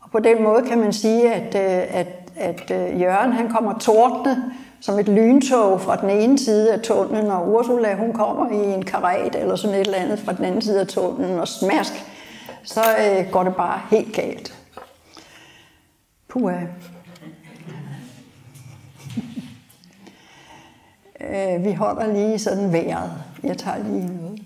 Og på den måde kan man sige, at, øh, at, at øh, Jørgen han kommer tordne som et lyntog fra den ene side af tunnelen, og Ursula hun kommer i en karet eller sådan et eller andet fra den anden side af tunnelen, og smask, så øh, går det bare helt galt. Puha. øh, vi holder lige sådan vejret. Jeg tager lige noget.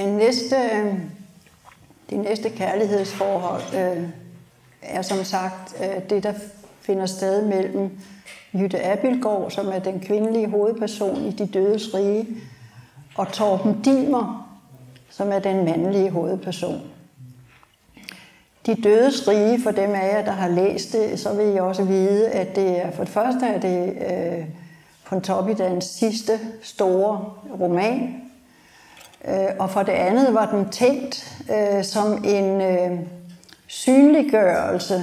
Den næste, øh, det næste kærlighedsforhold øh, er som sagt øh, det, der finder sted mellem Jytte Abildgaard, som er den kvindelige hovedperson i De Dødes Rige, og Torben Dimer, som er den mandlige hovedperson. De dødes rige, for dem af jer, der har læst det, så vil I også vide, at det er, for det første er det øh, Pontoppidans sidste store roman, Øh, og for det andet var den tænkt øh, som en øh, synliggørelse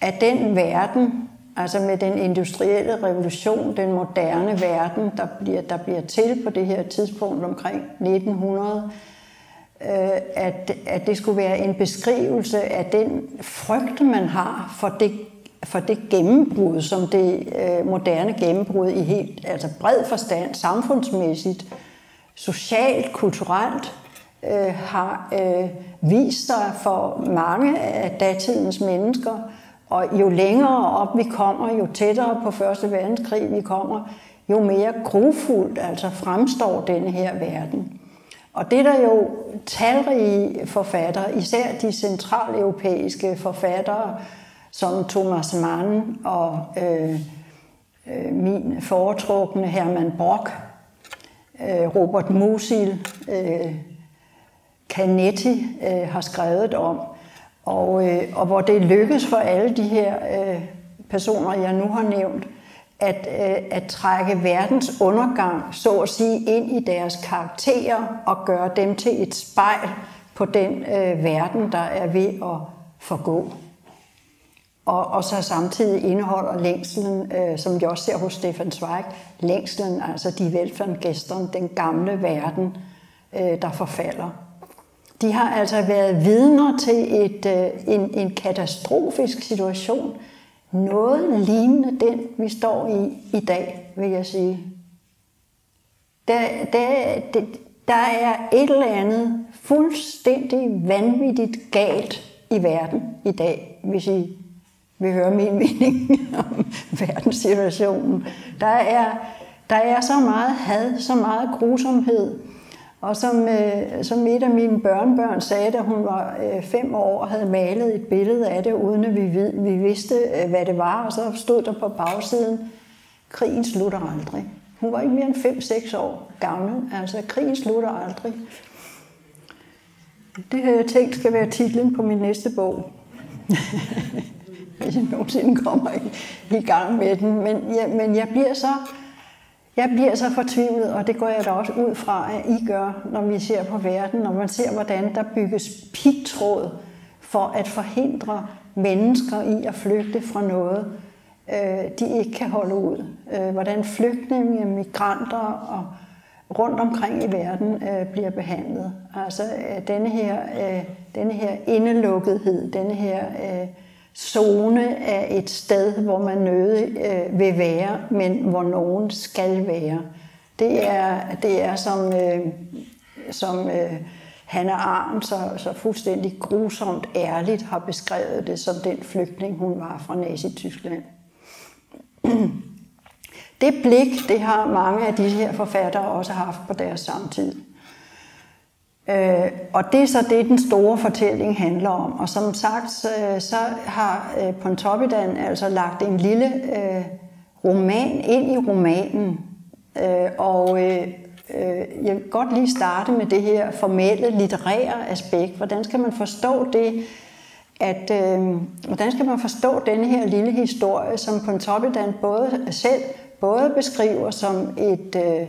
af den verden, altså med den industrielle revolution, den moderne verden, der bliver, der bliver til på det her tidspunkt omkring 1900, Øh, at, at det skulle være en beskrivelse af den frygt, man har for det, for det gennembrud, som det øh, moderne gennembrud i helt altså bred forstand, samfundsmæssigt, socialt, kulturelt, øh, har øh, vist sig for mange af datidens mennesker. Og jo længere op vi kommer, jo tættere på Første Verdenskrig vi kommer, jo mere grufuldt altså fremstår denne her verden. Og det er der jo talrige forfattere, især de centraleuropæiske forfattere, som Thomas Mann og øh, øh, min foretrukne Hermann Brock, Øh, Robert Musil, øh, Canetti øh, har skrevet om. Og, og hvor det lykkes for alle de her personer, jeg nu har nævnt, at, at trække verdens undergang, så at sige, ind i deres karakterer og gøre dem til et spejl på den øh, verden, der er ved at forgå. Og, og så samtidig indeholder længslen, øh, som vi også ser hos Stefan Zweig, længslen, altså de velfærdsgæsterne, den gamle verden, øh, der forfalder. De har altså været vidner til et, øh, en, en katastrofisk situation, noget lignende den, vi står i i dag, vil jeg sige. Der, der, der, der er et eller andet fuldstændig vanvittigt galt i verden i dag, hvis I vil høre min mening om verdenssituationen. Der er, der er så meget had, så meget grusomhed, og som, øh, som et af mine børnebørn sagde, da hun var øh, fem år og havde malet et billede af det, uden at vi, vid, vi vidste, øh, hvad det var, og så stod der på bagsiden, krigen slutter aldrig. Hun var ikke mere end 5-6 år gammel, altså krigen slutter aldrig. Det har jeg tænkt skal være titlen på min næste bog. <laughs> <laughs> Hvis jeg nogensinde kommer i, i gang med den. Men, ja, men jeg bliver så jeg bliver så fortvivlet, og det går jeg da også ud fra, at I gør, når vi ser på verden, når man ser, hvordan der bygges pigtråd for at forhindre mennesker i at flygte fra noget, øh, de ikke kan holde ud. Øh, hvordan flygtninge, migranter og rundt omkring i verden øh, bliver behandlet. Altså øh, denne her, øh, denne her indelukkethed, denne her øh, zone af et sted, hvor man nødig øh, vil være, men hvor nogen skal være. Det er, det er som, øh, som øh, Hanna Arn så, så fuldstændig grusomt ærligt har beskrevet det som den flygtning, hun var fra Nazi-Tyskland. <clears throat> Det blik, det har mange af de her forfattere også haft på deres samtid. Øh, og det er så det, den store fortælling handler om. Og som sagt, så, øh, så har øh, Pontoppidan altså lagt en lille øh, roman ind i romanen. Øh, og øh, øh, jeg vil godt lige starte med det her formelle, litterære aspekt. Hvordan skal man forstå det, at øh, hvordan skal man forstå denne her lille historie, som Pontoppidan både selv både beskriver som et øh,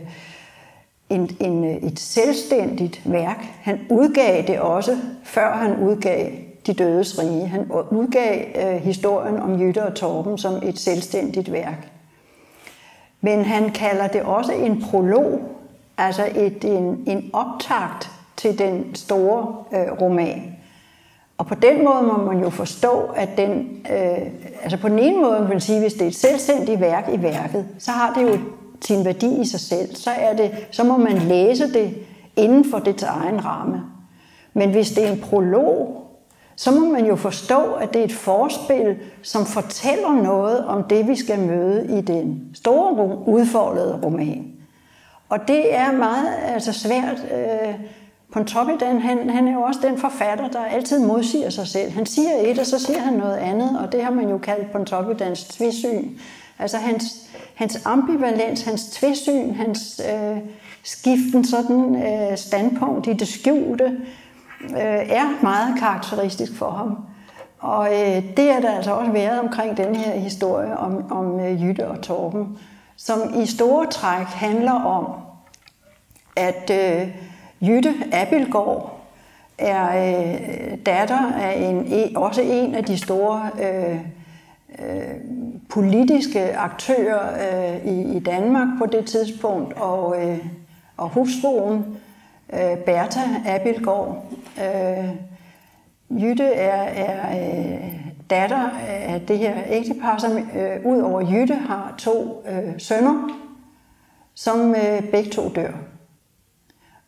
en, en, øh, et selvstændigt værk. Han udgav det også, før han udgav De Dødes Rige. Han udgav øh, historien om Jytte og Torben som et selvstændigt værk. Men han kalder det også en prolog, altså et, en, en optakt til den store øh, roman. Og på den måde må man jo forstå, at den, øh, altså på den ene måde vil sige, hvis det er et selvstændigt værk i værket, så har det jo sin værdi i sig selv, så, er det, så må man læse det inden for dets egen ramme. Men hvis det er en prolog, så må man jo forstå, at det er et forspil, som fortæller noget om det, vi skal møde i den store udfoldede roman. Og det er meget altså svært øh, Pontoppidan, han, han er jo også den forfatter, der altid modsiger sig selv. Han siger et, og så siger han noget andet, og det har man jo kaldt Pontoppidans tvisyn. Altså hans, hans ambivalens, hans tvæsyn, hans øh, skiften sådan øh, standpunkt i det skjulte, øh, er meget karakteristisk for ham. Og øh, det er der altså også været omkring den her historie om, om øh, Jytte og Torben, som i store træk handler om, at øh, Jytte Abelgaard er øh, datter af en, e, også en af de store øh, øh, politiske aktører øh, i, i Danmark på det tidspunkt, og, øh, og hustruen øh, Bertha Abildgaard. Øh, Jytte er, er øh, datter af det her ægtepar, som øh, ud over Jytte har to øh, sønner, som øh, begge to dør.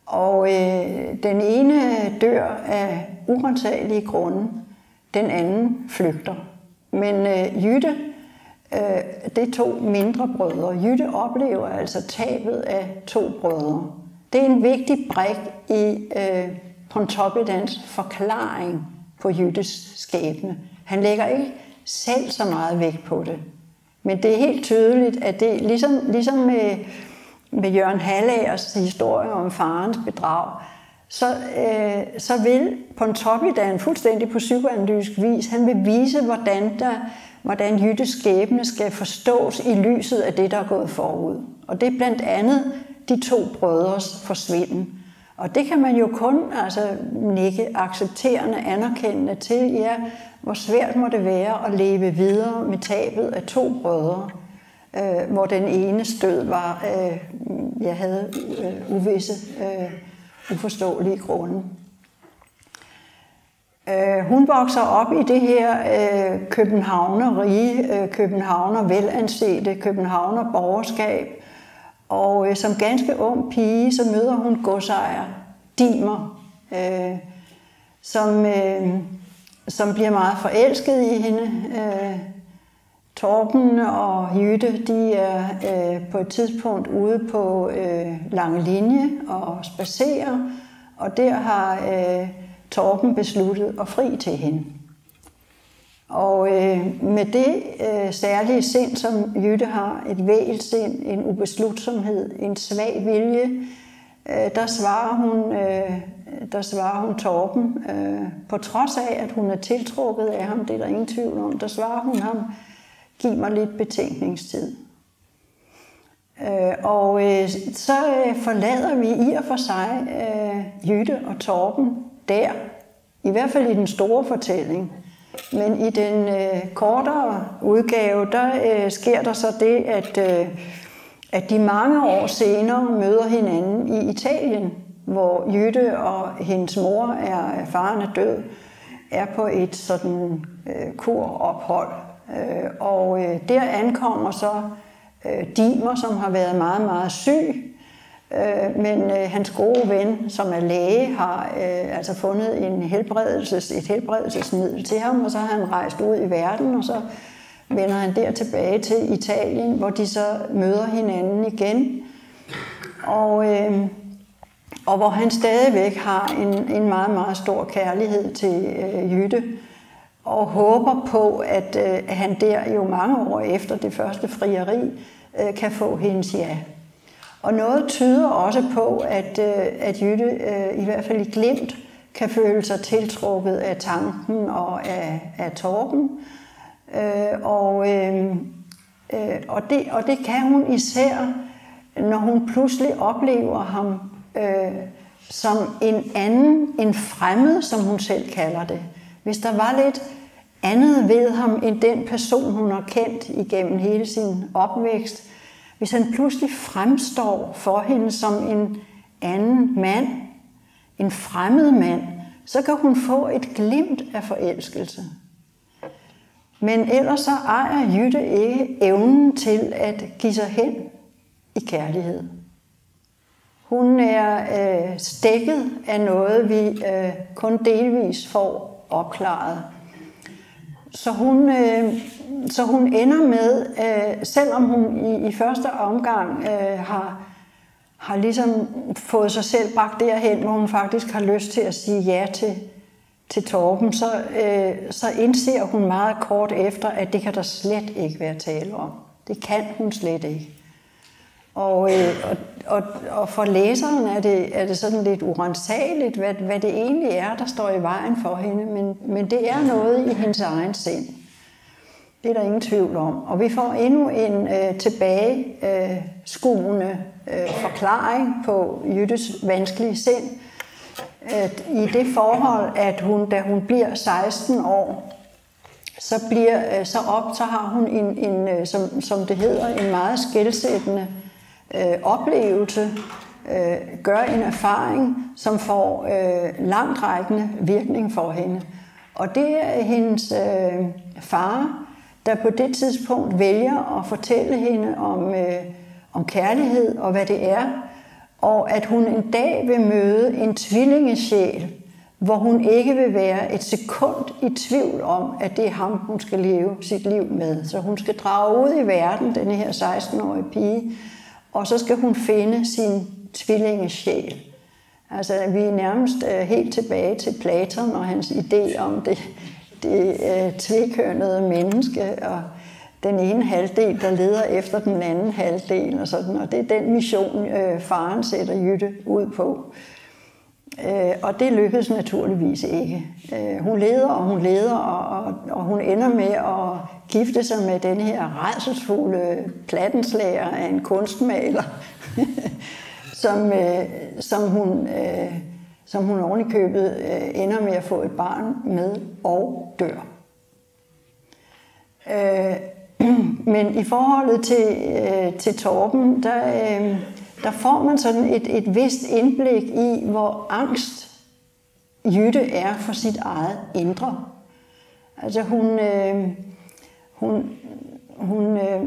Og øh, den ene dør af urensagelige grunde, den anden flygter. Men øh, Jytte, øh, det er to mindre brødre. Jytte oplever altså tabet af to brødre. Det er en vigtig brik i øh, Pontoppidans forklaring på Jyttes skæbne. Han lægger ikke selv så meget vægt på det. Men det er helt tydeligt, at det ligesom, ligesom med med Jørgen Hallagers historie om farens bedrag, så, øh, så vil Pontoppidan fuldstændig på psykoanalytisk vis, han vil vise, hvordan, der, hvordan Jyttes skæbne skal forstås i lyset af det, der er gået forud. Og det er blandt andet de to brødres forsvinden. Og det kan man jo kun altså, nikke accepterende, anerkendende til, ja, hvor svært må det være at leve videre med tabet af to brødre øh, hvor den ene stød var, øh, jeg havde øh, uvisse, øh, uforståelige grunde. Øh, hun vokser op i det her øh, københavner rige, øh, københavner velansete, københavner borgerskab, og øh, som ganske ung pige, så møder hun godsejer Dimer, øh, som, øh, som bliver meget forelsket i hende. Øh, Torben og Jytte, de er øh, på et tidspunkt ude på øh, lange linje og spacerer, og der har øh, Torben besluttet at fri til hende. Og øh, med det øh, særlige sind, som Jytte har, et vægelsind, en ubeslutsomhed, en svag vilje, øh, der, svarer hun, øh, der svarer hun Torben, øh, på trods af, at hun er tiltrukket af ham, det er der ingen tvivl om, der svarer hun ham, giv mig lidt betænkningstid. Øh, og øh, så øh, forlader vi i og for sig øh, Jytte og Torben der, i hvert fald i den store fortælling. Men i den øh, kortere udgave, der øh, sker der så det, at, øh, at de mange år senere møder hinanden i Italien, hvor Jytte og hendes mor er, faren er død, er på et sådan øh, kurophold Øh, og øh, der ankommer så øh, Dimer, som har været meget, meget syg. Øh, men øh, hans gode ven, som er læge, har øh, altså fundet en helbredelses, et helbredelsesmiddel til ham, og så har han rejst ud i verden, og så vender han der tilbage til Italien, hvor de så møder hinanden igen. Og, øh, og hvor han stadigvæk har en, en meget, meget stor kærlighed til øh, Jytte og håber på, at øh, han der jo mange år efter det første frieri øh, kan få hendes ja. Og noget tyder også på, at, øh, at Jytte øh, i hvert fald i glimt kan føle sig tiltrukket af tanken og af, af Torben. Øh, og, øh, øh, og, det, og det kan hun især, når hun pludselig oplever ham øh, som en anden, en fremmed, som hun selv kalder det. Hvis der var lidt andet ved ham end den person, hun har kendt igennem hele sin opvækst, hvis han pludselig fremstår for hende som en anden mand, en fremmed mand, så kan hun få et glimt af forelskelse. Men ellers så ejer Jytte ikke evnen til at give sig hen i kærlighed. Hun er øh, stækket af noget, vi øh, kun delvis får opklaret. Så hun, øh, så hun ender med, øh, selvom hun i, i første omgang øh, har, har ligesom fået sig selv bragt derhen, hvor hun faktisk har lyst til at sige ja til, til Torben, så, øh, så indser hun meget kort efter, at det kan der slet ikke være tale om. Det kan hun slet ikke. Og, øh, og, og, og for læseren er det, er det sådan lidt urensageligt, hvad, hvad det egentlig er, der står i vejen for hende, men, men det er noget i hendes egen sind. Det er der ingen tvivl om. Og vi får endnu en øh, tilbage øh, skuende øh, forklaring på Jyttes vanskelige sind. At I det forhold, at hun, da hun bliver 16 år, så, bliver, øh, så op, så har hun en, en øh, som, som det hedder, en meget skældsættende øh, oplevelse, øh, gør en erfaring, som får øh, langtrækkende virkning for hende. Og det er hendes øh, far, der på det tidspunkt vælger at fortælle hende om, øh, om kærlighed og hvad det er, og at hun en dag vil møde en tvillingesjæl, hvor hun ikke vil være et sekund i tvivl om, at det er ham, hun skal leve sit liv med. Så hun skal drage ud i verden, denne her 16-årige pige, og så skal hun finde sin tvillingesjæl. Altså, vi er nærmest øh, helt tilbage til Platon og hans idé om det, det øh, tvekønnede menneske, og den ene halvdel, der leder efter den anden halvdel, og sådan. Og det er den mission, øh, faren sætter Jytte ud på. Øh, Øh, og det lykkedes naturligvis ikke. Øh, hun leder, og hun leder, og, og, og hun ender med at gifte sig med den her rejselsfulde plattenslager af en kunstmaler, <laughs> som, øh, som hun... Øh, som hun oven i købet øh, ender med at få et barn med og dør. Øh, <clears throat> men i forholdet til, øh, til Torben, der, øh, der får man sådan et, et vist indblik i, hvor angst Jytte er for sit eget indre. Altså hun, øh, hun, hun, øh,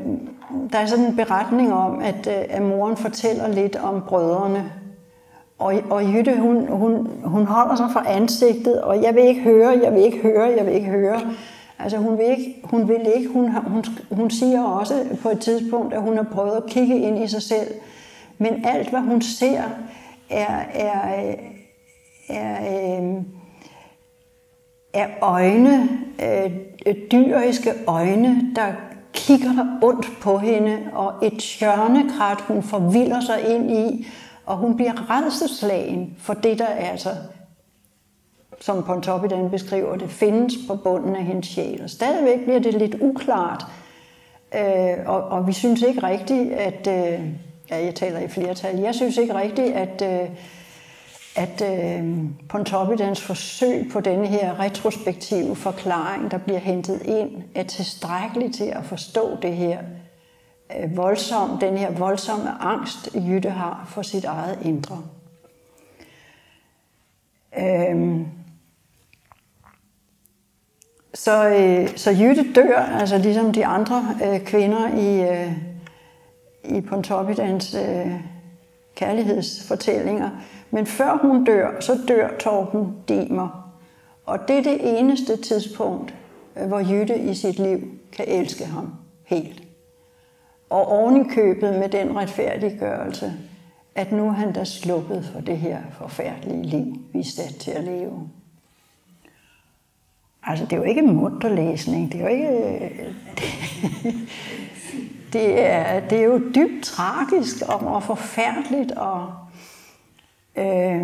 der er sådan en beretning om, at, øh, at moren fortæller lidt om brødrene, og, og Jytte, hun, hun, hun holder sig for ansigtet, og jeg vil ikke høre, jeg vil ikke høre, jeg vil ikke høre. Altså hun vil ikke, hun vil ikke, hun, hun, hun siger også på et tidspunkt, at hun har prøvet at kigge ind i sig selv. Men alt, hvad hun ser, er, er, er, øh, er øjne, øh, dyriske øjne, der kigger ondt på hende, og et hjørnekrat, hun forvilder sig ind i, og hun bliver redselslagen for det, der er altså, som Pontoppidan beskriver det, findes på bunden af hendes sjæl. Og stadigvæk bliver det lidt uklart, øh, og, og vi synes ikke rigtigt, at, øh, ja, jeg taler i flertal, jeg synes ikke rigtigt, at, øh, at øh, Pontoppidans forsøg på denne her retrospektive forklaring, der bliver hentet ind, er tilstrækkeligt til at forstå det her Øh, voldsom, den her voldsomme angst, Jytte har for sit eget indre. Øhm, så, øh, så Jytte dør, altså ligesom de andre øh, kvinder i, øh, i Pontoppidans øh, kærlighedsfortællinger. Men før hun dør, så dør Torben Demer. Og det er det eneste tidspunkt, øh, hvor Jytte i sit liv kan elske ham helt. Og ovenikøbet med den retfærdiggørelse, at nu er han da sluppet for det her forfærdelige liv, vi er sat til at leve. Altså, det er jo ikke munter læsning. Det er jo ikke... Øh, <laughs> Det, er, det er jo dybt tragisk og, og forfærdeligt. Og, øh,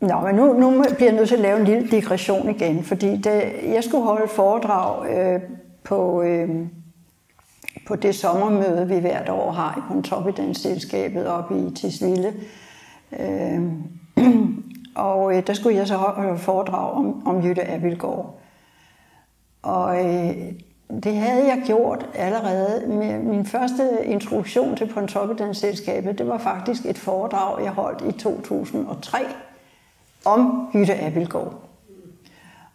nå, men nu, nu bliver jeg nødt til at lave en lille digression igen, fordi det, jeg skulle holde foredrag øh, på... Øh, på det sommermøde, vi hvert år har i Pontoppidan-selskabet oppe i Tisvilde. Øh, <clears throat> og øh, der skulle jeg så holde foredrag om, om Jytte Abildgaard. Og øh, det havde jeg gjort allerede. Med min første introduktion til Pontoppidan-selskabet, det var faktisk et foredrag, jeg holdt i 2003 om Jytte Abildgaard.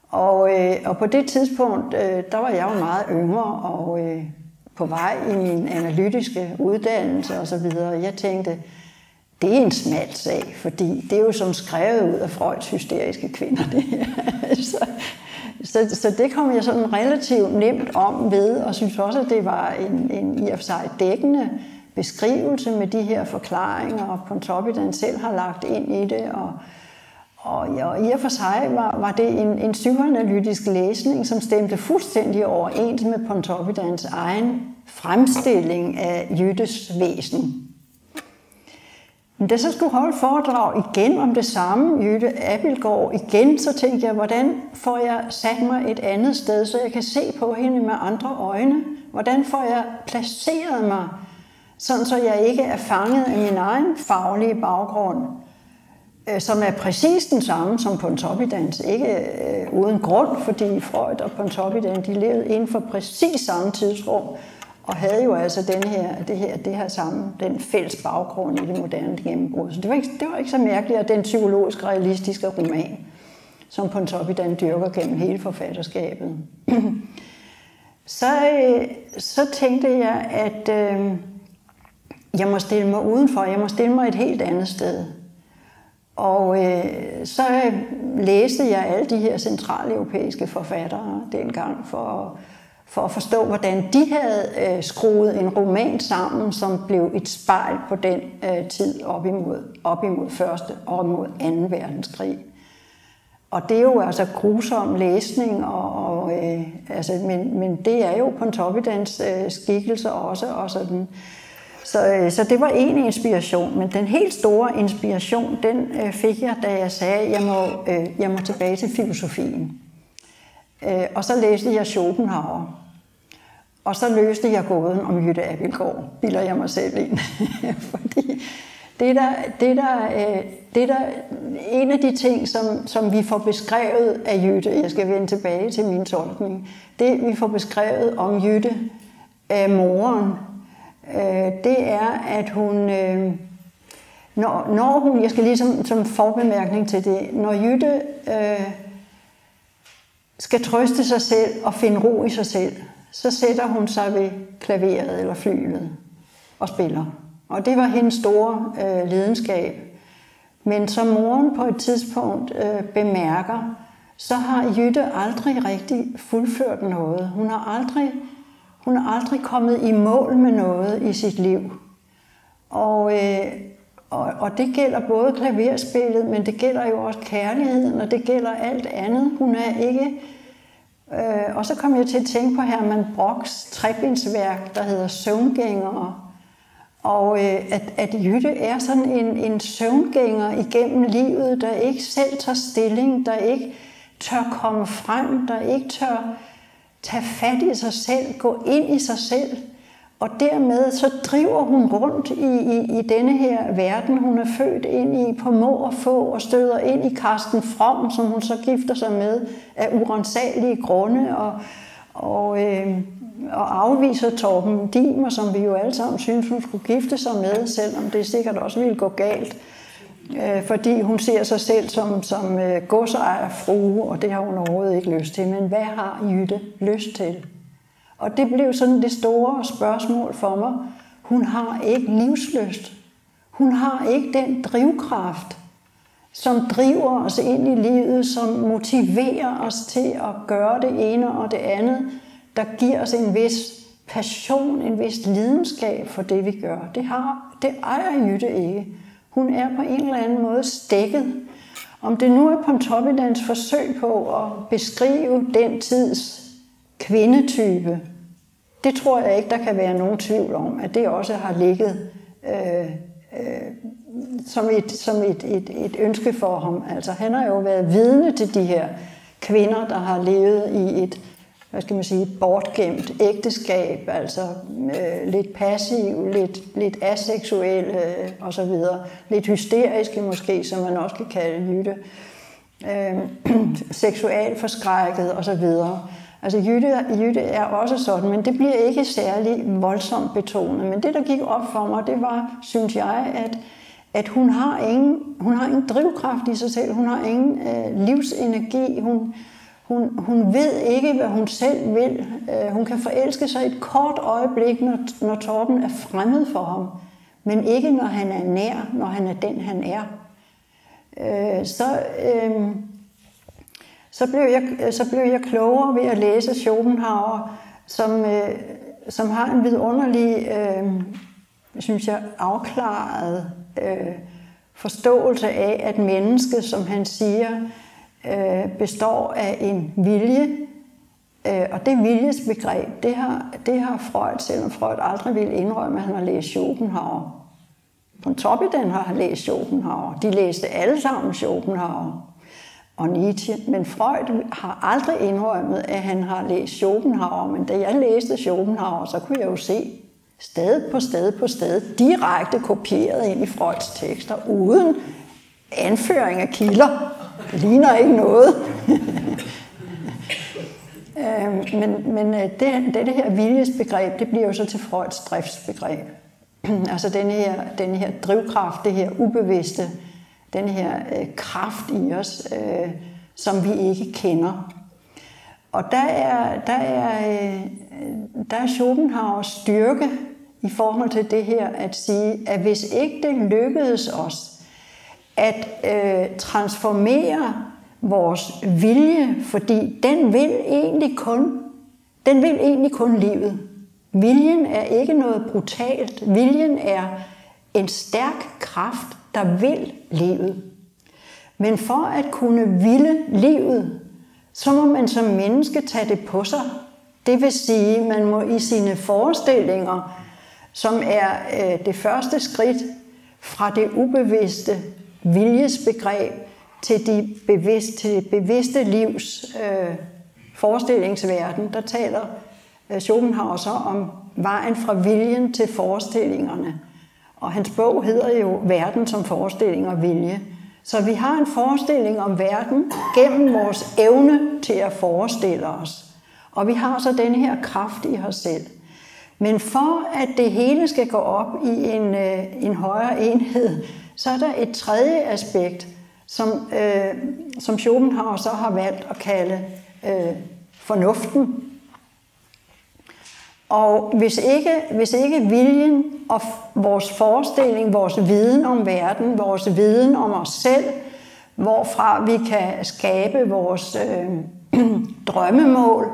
Og, øh, og på det tidspunkt, øh, der var jeg jo meget yngre, og øh, på vej i min analytiske uddannelse osv. Jeg tænkte, det er en smal sag, fordi det er jo som skrevet ud af Freuds hysteriske kvinder. Det <laughs> så, så, så det kom jeg sådan relativt nemt om ved, og synes også, at det var en, en i og for sig dækkende beskrivelse med de her forklaringer, og Pontoppidan selv har lagt ind i det, og, og, og i og for sig var, var det en, en psykoanalytisk læsning, som stemte fuldstændig overens med Pontoppidans egen fremstilling af Jyttes væsen. Men da så skulle holde foredrag igen om det samme, Jytte Abelgaard, igen, så tænkte jeg, hvordan får jeg sat mig et andet sted, så jeg kan se på hende med andre øjne? Hvordan får jeg placeret mig, sådan så jeg ikke er fanget af min egen faglige baggrund, øh, som er præcis den samme som Pontoppidans. Ikke øh, uden grund, fordi Freud og Pontoppidan de levede inden for præcis samme tidsrum, og havde jo altså den her, det, her, det her samme, den fælles baggrund i det moderne gennembrud. Så det var, ikke, det var ikke så mærkeligt, at den psykologisk realistiske roman, som Pontoppidan dyrker gennem hele forfatterskabet. <clears throat> så, øh, så tænkte jeg, at øh, jeg må stille mig udenfor, jeg må stille mig et helt andet sted. Og øh, så øh, læste jeg alle de her centraleuropæiske forfattere dengang for at for at forstå, hvordan de havde øh, skruet en roman sammen, som blev et spejl på den øh, tid op imod, op imod første og mod imod 2. verdenskrig. Og det er jo altså grusom læsning, og, og, øh, altså, men, men det er jo Pontoppidans øh, skikkelse også. Og sådan. Så, øh, så det var en inspiration, men den helt store inspiration, den øh, fik jeg, da jeg sagde, at jeg må, øh, jeg må tilbage til filosofien. Øh, og så læste jeg Schopenhauer. Og så løste jeg gåden om Jytte Abildgaard, bilder jeg mig selv ind. <laughs> Fordi det der, det, der, øh, det der, en af de ting, som, som vi får beskrevet af Jytte, jeg skal vende tilbage til min tolkning, det vi får beskrevet om Jytte af moren, øh, det er, at hun, når, når hun, jeg skal lige som, som forbemærkning til det, når Jytte øh, skal trøste sig selv og finde ro i sig selv, så sætter hun sig ved klaveret eller flylet og spiller. Og det var hendes store øh, lidenskab. Men som moren på et tidspunkt øh, bemærker, så har Jytte aldrig rigtig fuldført noget. Hun har aldrig, hun har aldrig kommet i mål med noget i sit liv. Og, øh, og, og det gælder både klaverspillet, men det gælder jo også kærligheden, og det gælder alt andet. Hun er ikke Øh, og så kom jeg til at tænke på Herman Brocks trebindsværk, der hedder Søvngængere. Og øh, at, at Jytte er sådan en, en søvngænger igennem livet, der ikke selv tager stilling, der ikke tør komme frem, der ikke tør tage fat i sig selv, gå ind i sig selv, og dermed så driver hun rundt i, i, i denne her verden, hun er født ind i på må og få, og støder ind i Karsten From, som hun så gifter sig med af urensagelige grunde, og, og, øh, og afviser Torben Dimer, som vi jo alle sammen synes, hun skulle gifte sig med, selvom det sikkert også ville gå galt. Øh, fordi hun ser sig selv som, som øh, godsejerfrue, og det har hun overhovedet ikke lyst til. Men hvad har Jytte lyst til? Og det blev sådan det store spørgsmål for mig. Hun har ikke livsløst. Hun har ikke den drivkraft, som driver os ind i livet, som motiverer os til at gøre det ene og det andet, der giver os en vis passion, en vis lidenskab for det, vi gør. Det, har, det ejer Jytte ikke. Hun er på en eller anden måde stækket. Om det nu er Pontoppidans forsøg på at beskrive den tids kvindetype, det tror jeg ikke, der kan være nogen tvivl om, at det også har ligget øh, øh, som, et, som et, et, et ønske for ham. Altså, han har jo været vidne til de her kvinder, der har levet i et hvad skal man sige, bortgemt ægteskab, altså øh, lidt passiv, lidt, lidt aseksuel øh, og så videre. Lidt hysteriske måske, som man også kan kalde Jytte. Øh, <clears throat> seksualforskrækket og så videre. Altså Jytte, Jytte er også sådan, men det bliver ikke særlig voldsomt betonet. Men det, der gik op for mig, det var, synes jeg, at, at hun, har ingen, hun har ingen drivkraft i sig selv. Hun har ingen øh, livsenergi. Hun, hun, hun ved ikke, hvad hun selv vil. Øh, hun kan forelske sig et kort øjeblik, når, når Torben er fremmed for ham. Men ikke, når han er nær, når han er den, han er. Øh, så... Øh, så blev jeg, øh, så blev jeg klogere ved at læse Schopenhauer, som, øh, som har en vidunderlig øh, synes jeg, afklaret øh, forståelse af, at mennesket, som han siger, øh, består af en vilje, øh, og det viljesbegreb, det har, det har Freud, selvom Freud aldrig ville indrømme, at han har læst Schopenhauer. På toppen den har læst Schopenhauer. De læste alle sammen Schopenhauer og Nietzsche. Men Freud har aldrig indrømmet, at han har læst Schopenhauer. Men da jeg læste Schopenhauer, så kunne jeg jo se sted på sted på sted, direkte kopieret ind i Freuds tekster, uden anføring af kilder. Det ligner ikke noget. <laughs> Øhm, men men øh, det, det her viljesbegreb, det bliver jo så til Freuds driftsbegreb. <clears throat> altså den her, den her drivkraft, det her ubevidste, den her øh, kraft i os, øh, som vi ikke kender. Og der er, der er, øh, der er Schopenhauers styrke i forhold til det her at sige, at hvis ikke det lykkedes os at øh, transformere vores vilje, fordi den vil egentlig kun, den vil egentlig kun livet. Viljen er ikke noget brutalt. Viljen er en stærk kraft, der vil livet. Men for at kunne ville livet, så må man som menneske tage det på sig. Det vil sige, man må i sine forestillinger, som er øh, det første skridt fra det ubevidste viljesbegreb til, de bevidste, til det bevidste livs øh, forestillingsverden, der taler øh, Schopenhauer så om vejen fra viljen til forestillingerne. Og hans bog hedder jo Verden som forestilling og vilje. Så vi har en forestilling om verden gennem vores evne til at forestille os. Og vi har så den her kraft i os selv. Men for at det hele skal gå op i en, øh, en højere enhed, så er der et tredje aspekt, som, øh, som Schopenhauer så har valgt at kalde øh, fornuften. Og hvis ikke, hvis ikke viljen og vores forestilling, vores viden om verden, vores viden om os selv, hvorfra vi kan skabe vores øh, <clears throat> drømmemål,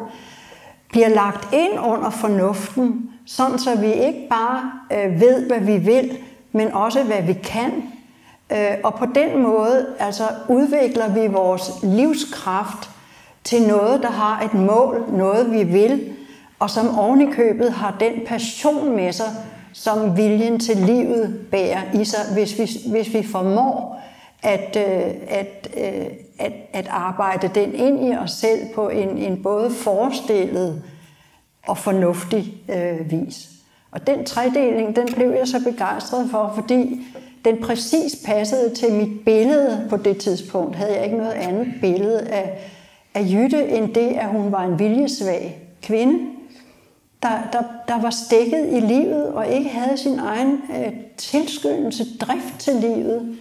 bliver lagt ind under fornuften, sådan så vi ikke bare øh, ved, hvad vi vil, men også hvad vi kan. Øh, og på den måde altså, udvikler vi vores livskraft til noget, der har et mål, noget vi vil, og som ovenikøbet købet har den passion med sig, som viljen til livet bærer i sig, hvis vi, hvis vi formår at, øh, at, øh, at, at arbejde den ind i os selv på en, en både forestillet og fornuftig øh, vis. Og den tredeling, den blev jeg så begejstret for, fordi den præcis passede til mit billede på det tidspunkt. Havde jeg ikke noget andet billede af, af Jytte, end det, at hun var en viljesvag kvinde, der, der, der var stikket i livet og ikke havde sin egen øh, tilskyndelse, drift til livet.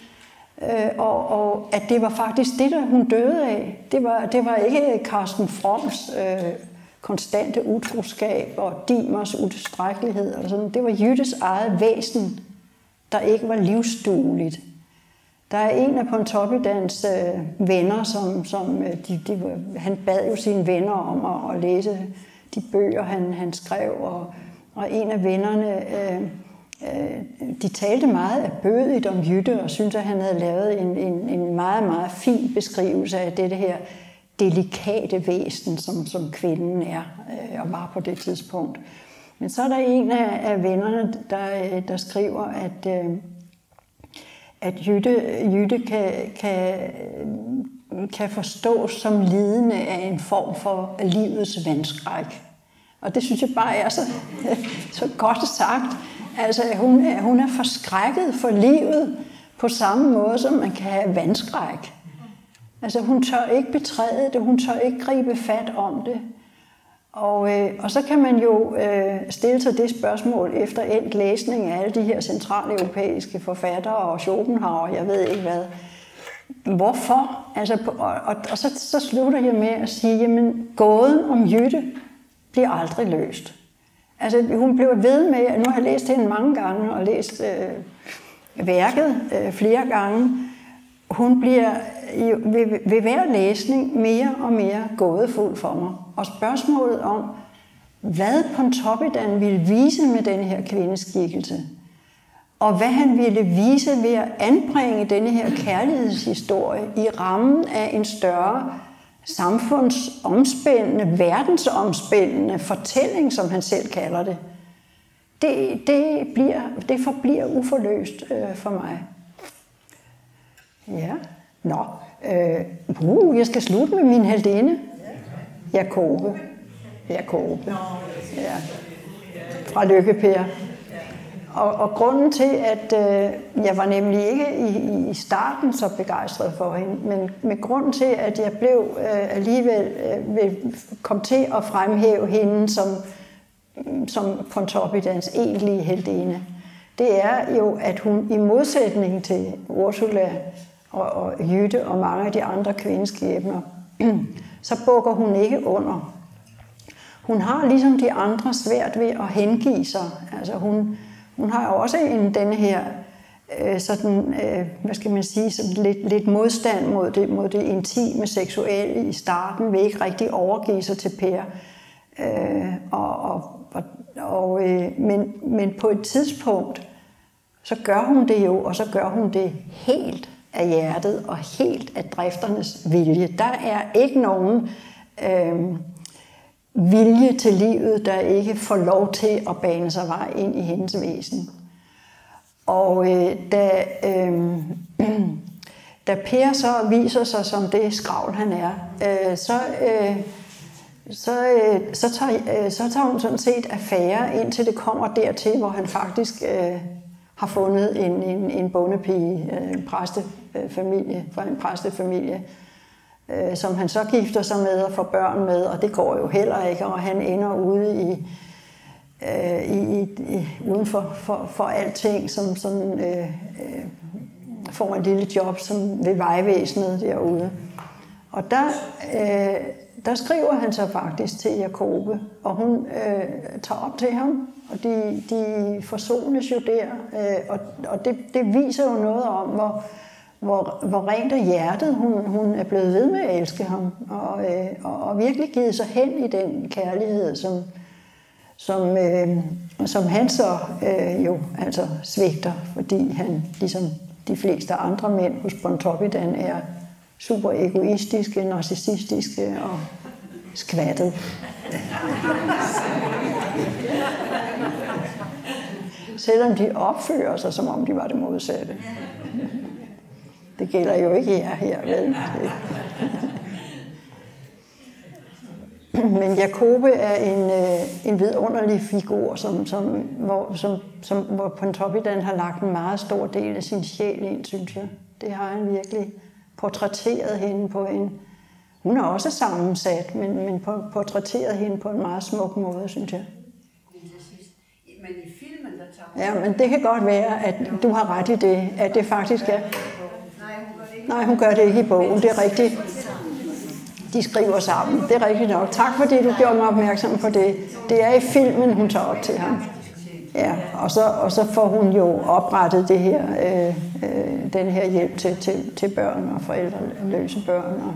Øh, og, og at det var faktisk det, der hun døde af. Det var, det var ikke Carsten Froms øh, konstante utroskab og Dimers utilstrækkelighed. Og sådan. Det var Jyttes eget væsen, der ikke var livsdueligt. Der er en af Pontoppidans øh, venner, som, som øh, de, de, han bad jo sine venner om at, at læse de bøger, han, han skrev, og, og en af vennerne, øh, øh, de talte meget af bødigt om Jytte, og syntes, at han havde lavet en, en, en meget, meget fin beskrivelse af det her delikate væsen, som, som kvinden er øh, og var på det tidspunkt. Men så er der en af, af vennerne, der, øh, der skriver, at, øh, at Jytte, Jytte kan, kan, kan forstås som lidende af en form for livets vandskræk. Og det synes jeg bare er så, så godt sagt. Altså, hun er, hun er forskrækket for livet på samme måde, som man kan have vandskræk. Altså, hun tør ikke betræde det, hun tør ikke gribe fat om det. Og, øh, og så kan man jo øh, stille sig det spørgsmål efter endt læsning af alle de her centrale europæiske forfattere og Schopenhauer, jeg ved ikke hvad. Hvorfor? Altså, og, og, og så, så slutter jeg med at sige, jamen gåden om Jytte bliver aldrig løst. Altså, hun blev ved med, nu har jeg læst hende mange gange og læst øh, værket øh, flere gange. Hun bliver i, ved, ved hver læsning mere og mere gådefuld for mig. Og spørgsmålet om, hvad Pontoppidan ville vise med den her kvindeskikkelse, og hvad han ville vise ved at anbringe denne her kærlighedshistorie i rammen af en større samfundsomspændende, verdensomspændende fortælling, som han selv kalder det. Det, det, bliver, det forbliver uforløst øh, for mig. Ja, nå. Øh, uh, jeg skal slutte med min heldinde. Jakobe. Jakobe. Ja. Fra Lykkepær. Og, og grunden til, at øh, jeg var nemlig ikke i, i starten så begejstret for hende, men med grunden til, at jeg blev øh, alligevel øh, kom til at fremhæve hende som, som Pontoppidans egentlige heldine, det er jo, at hun i modsætning til Ursula og, og Jytte og mange af de andre kvindeskæbner, <clears throat> så bukker hun ikke under. Hun har ligesom de andre svært ved at hengive sig. Altså hun, hun har jo også en, denne her øh, sådan, øh, hvad skal man sige, sådan lidt, lidt modstand mod det, mod det intime seksuelle i starten, vil ikke rigtig overgive sig til Per. Øh, og, og, og, og, øh, men, men på et tidspunkt, så gør hun det jo, og så gør hun det helt af hjertet og helt af drifternes vilje. Der er ikke nogen øh, vilje til livet, der ikke får lov til at bane sig vej ind i hendes væsen. Og øh, da, øh, <clears throat> da Per så viser sig som det skravl, han er, øh, så, øh, så, øh, så, tager, øh, så tager hun sådan set affære, indtil det kommer dertil, hvor han faktisk øh, har fundet en, en, en bondepige, en øh, præstefamilie, fra en præstefamilie, øh, som han så gifter sig med og får børn med, og det går jo heller ikke, og han ender ude i, øh, i, i uden for, for, for alting, som sådan, øh, øh, får en lille job som ved vejvæsenet derude. Og der, øh, der skriver han så faktisk til Jakobe, og hun øh, tager op til ham, og de, de forsones jo der, øh, og, og det, det viser jo noget om, hvor, hvor, hvor rent af hjertet hun, hun er blevet ved med at elske ham, og, øh, og, og virkelig givet sig hen i den kærlighed, som, som, øh, som han så øh, jo altså svigter, fordi han, ligesom de fleste andre mænd hos Pontoppidan, er super egoistiske, narcissistiske og skvattet. Selvom de opfører sig, som om de var det modsatte. Det gælder jo ikke jer her, vel? <laughs> Men Jakobe er en, øh, en vidunderlig figur, som, som, hvor, som, som, hvor Pontoppidan har lagt en meget stor del af sin sjæl ind, synes jeg. Det har han virkelig portrætteret hende på en... Hun er også sammensat, men, men portrætteret hende på en meget smuk måde, synes jeg. Men i filmen, der tager Ja, men det kan godt være, at du har ret i det, at det faktisk er... Nej, hun gør det ikke i bogen, det er rigtigt. De skriver sammen, det er rigtigt nok. Tak fordi du gjorde mig opmærksom på det. Det er i filmen, hun tager op til ham. Ja, og så, og så får hun jo oprettet det her, øh, øh, den her hjælp til, til, til børn og forældreløse børn, og,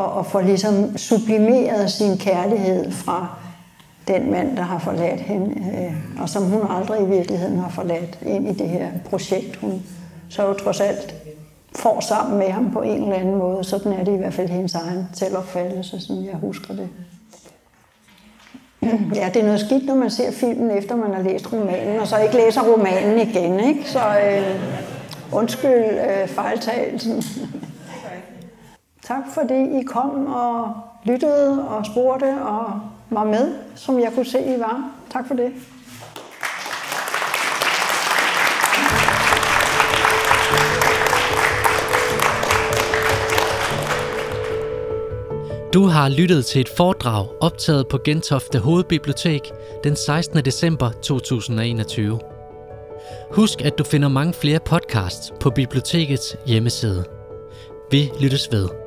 og, og får ligesom sublimeret sin kærlighed fra den mand, der har forladt hende, øh, og som hun aldrig i virkeligheden har forladt ind i det her projekt, hun så jo trods alt får sammen med ham på en eller anden måde. Sådan er det i hvert fald hendes egen selvopfattelse, som jeg husker det. <clears throat> Ja, det er noget skidt, når man ser filmen, efter man har læst romanen, og så ikke læser romanen igen. Ikke? Så øh, undskyld øh, fejltagelsen. tak fordi I kom og lyttede og spurgte og var med, som jeg kunne se, I var. Tak for det.
Du har lyttet til et foredrag optaget på Gentofte Hovedbibliotek den 16. december 2021. Husk, at du finder mange flere podcasts på bibliotekets hjemmeside. Vi lyttes ved.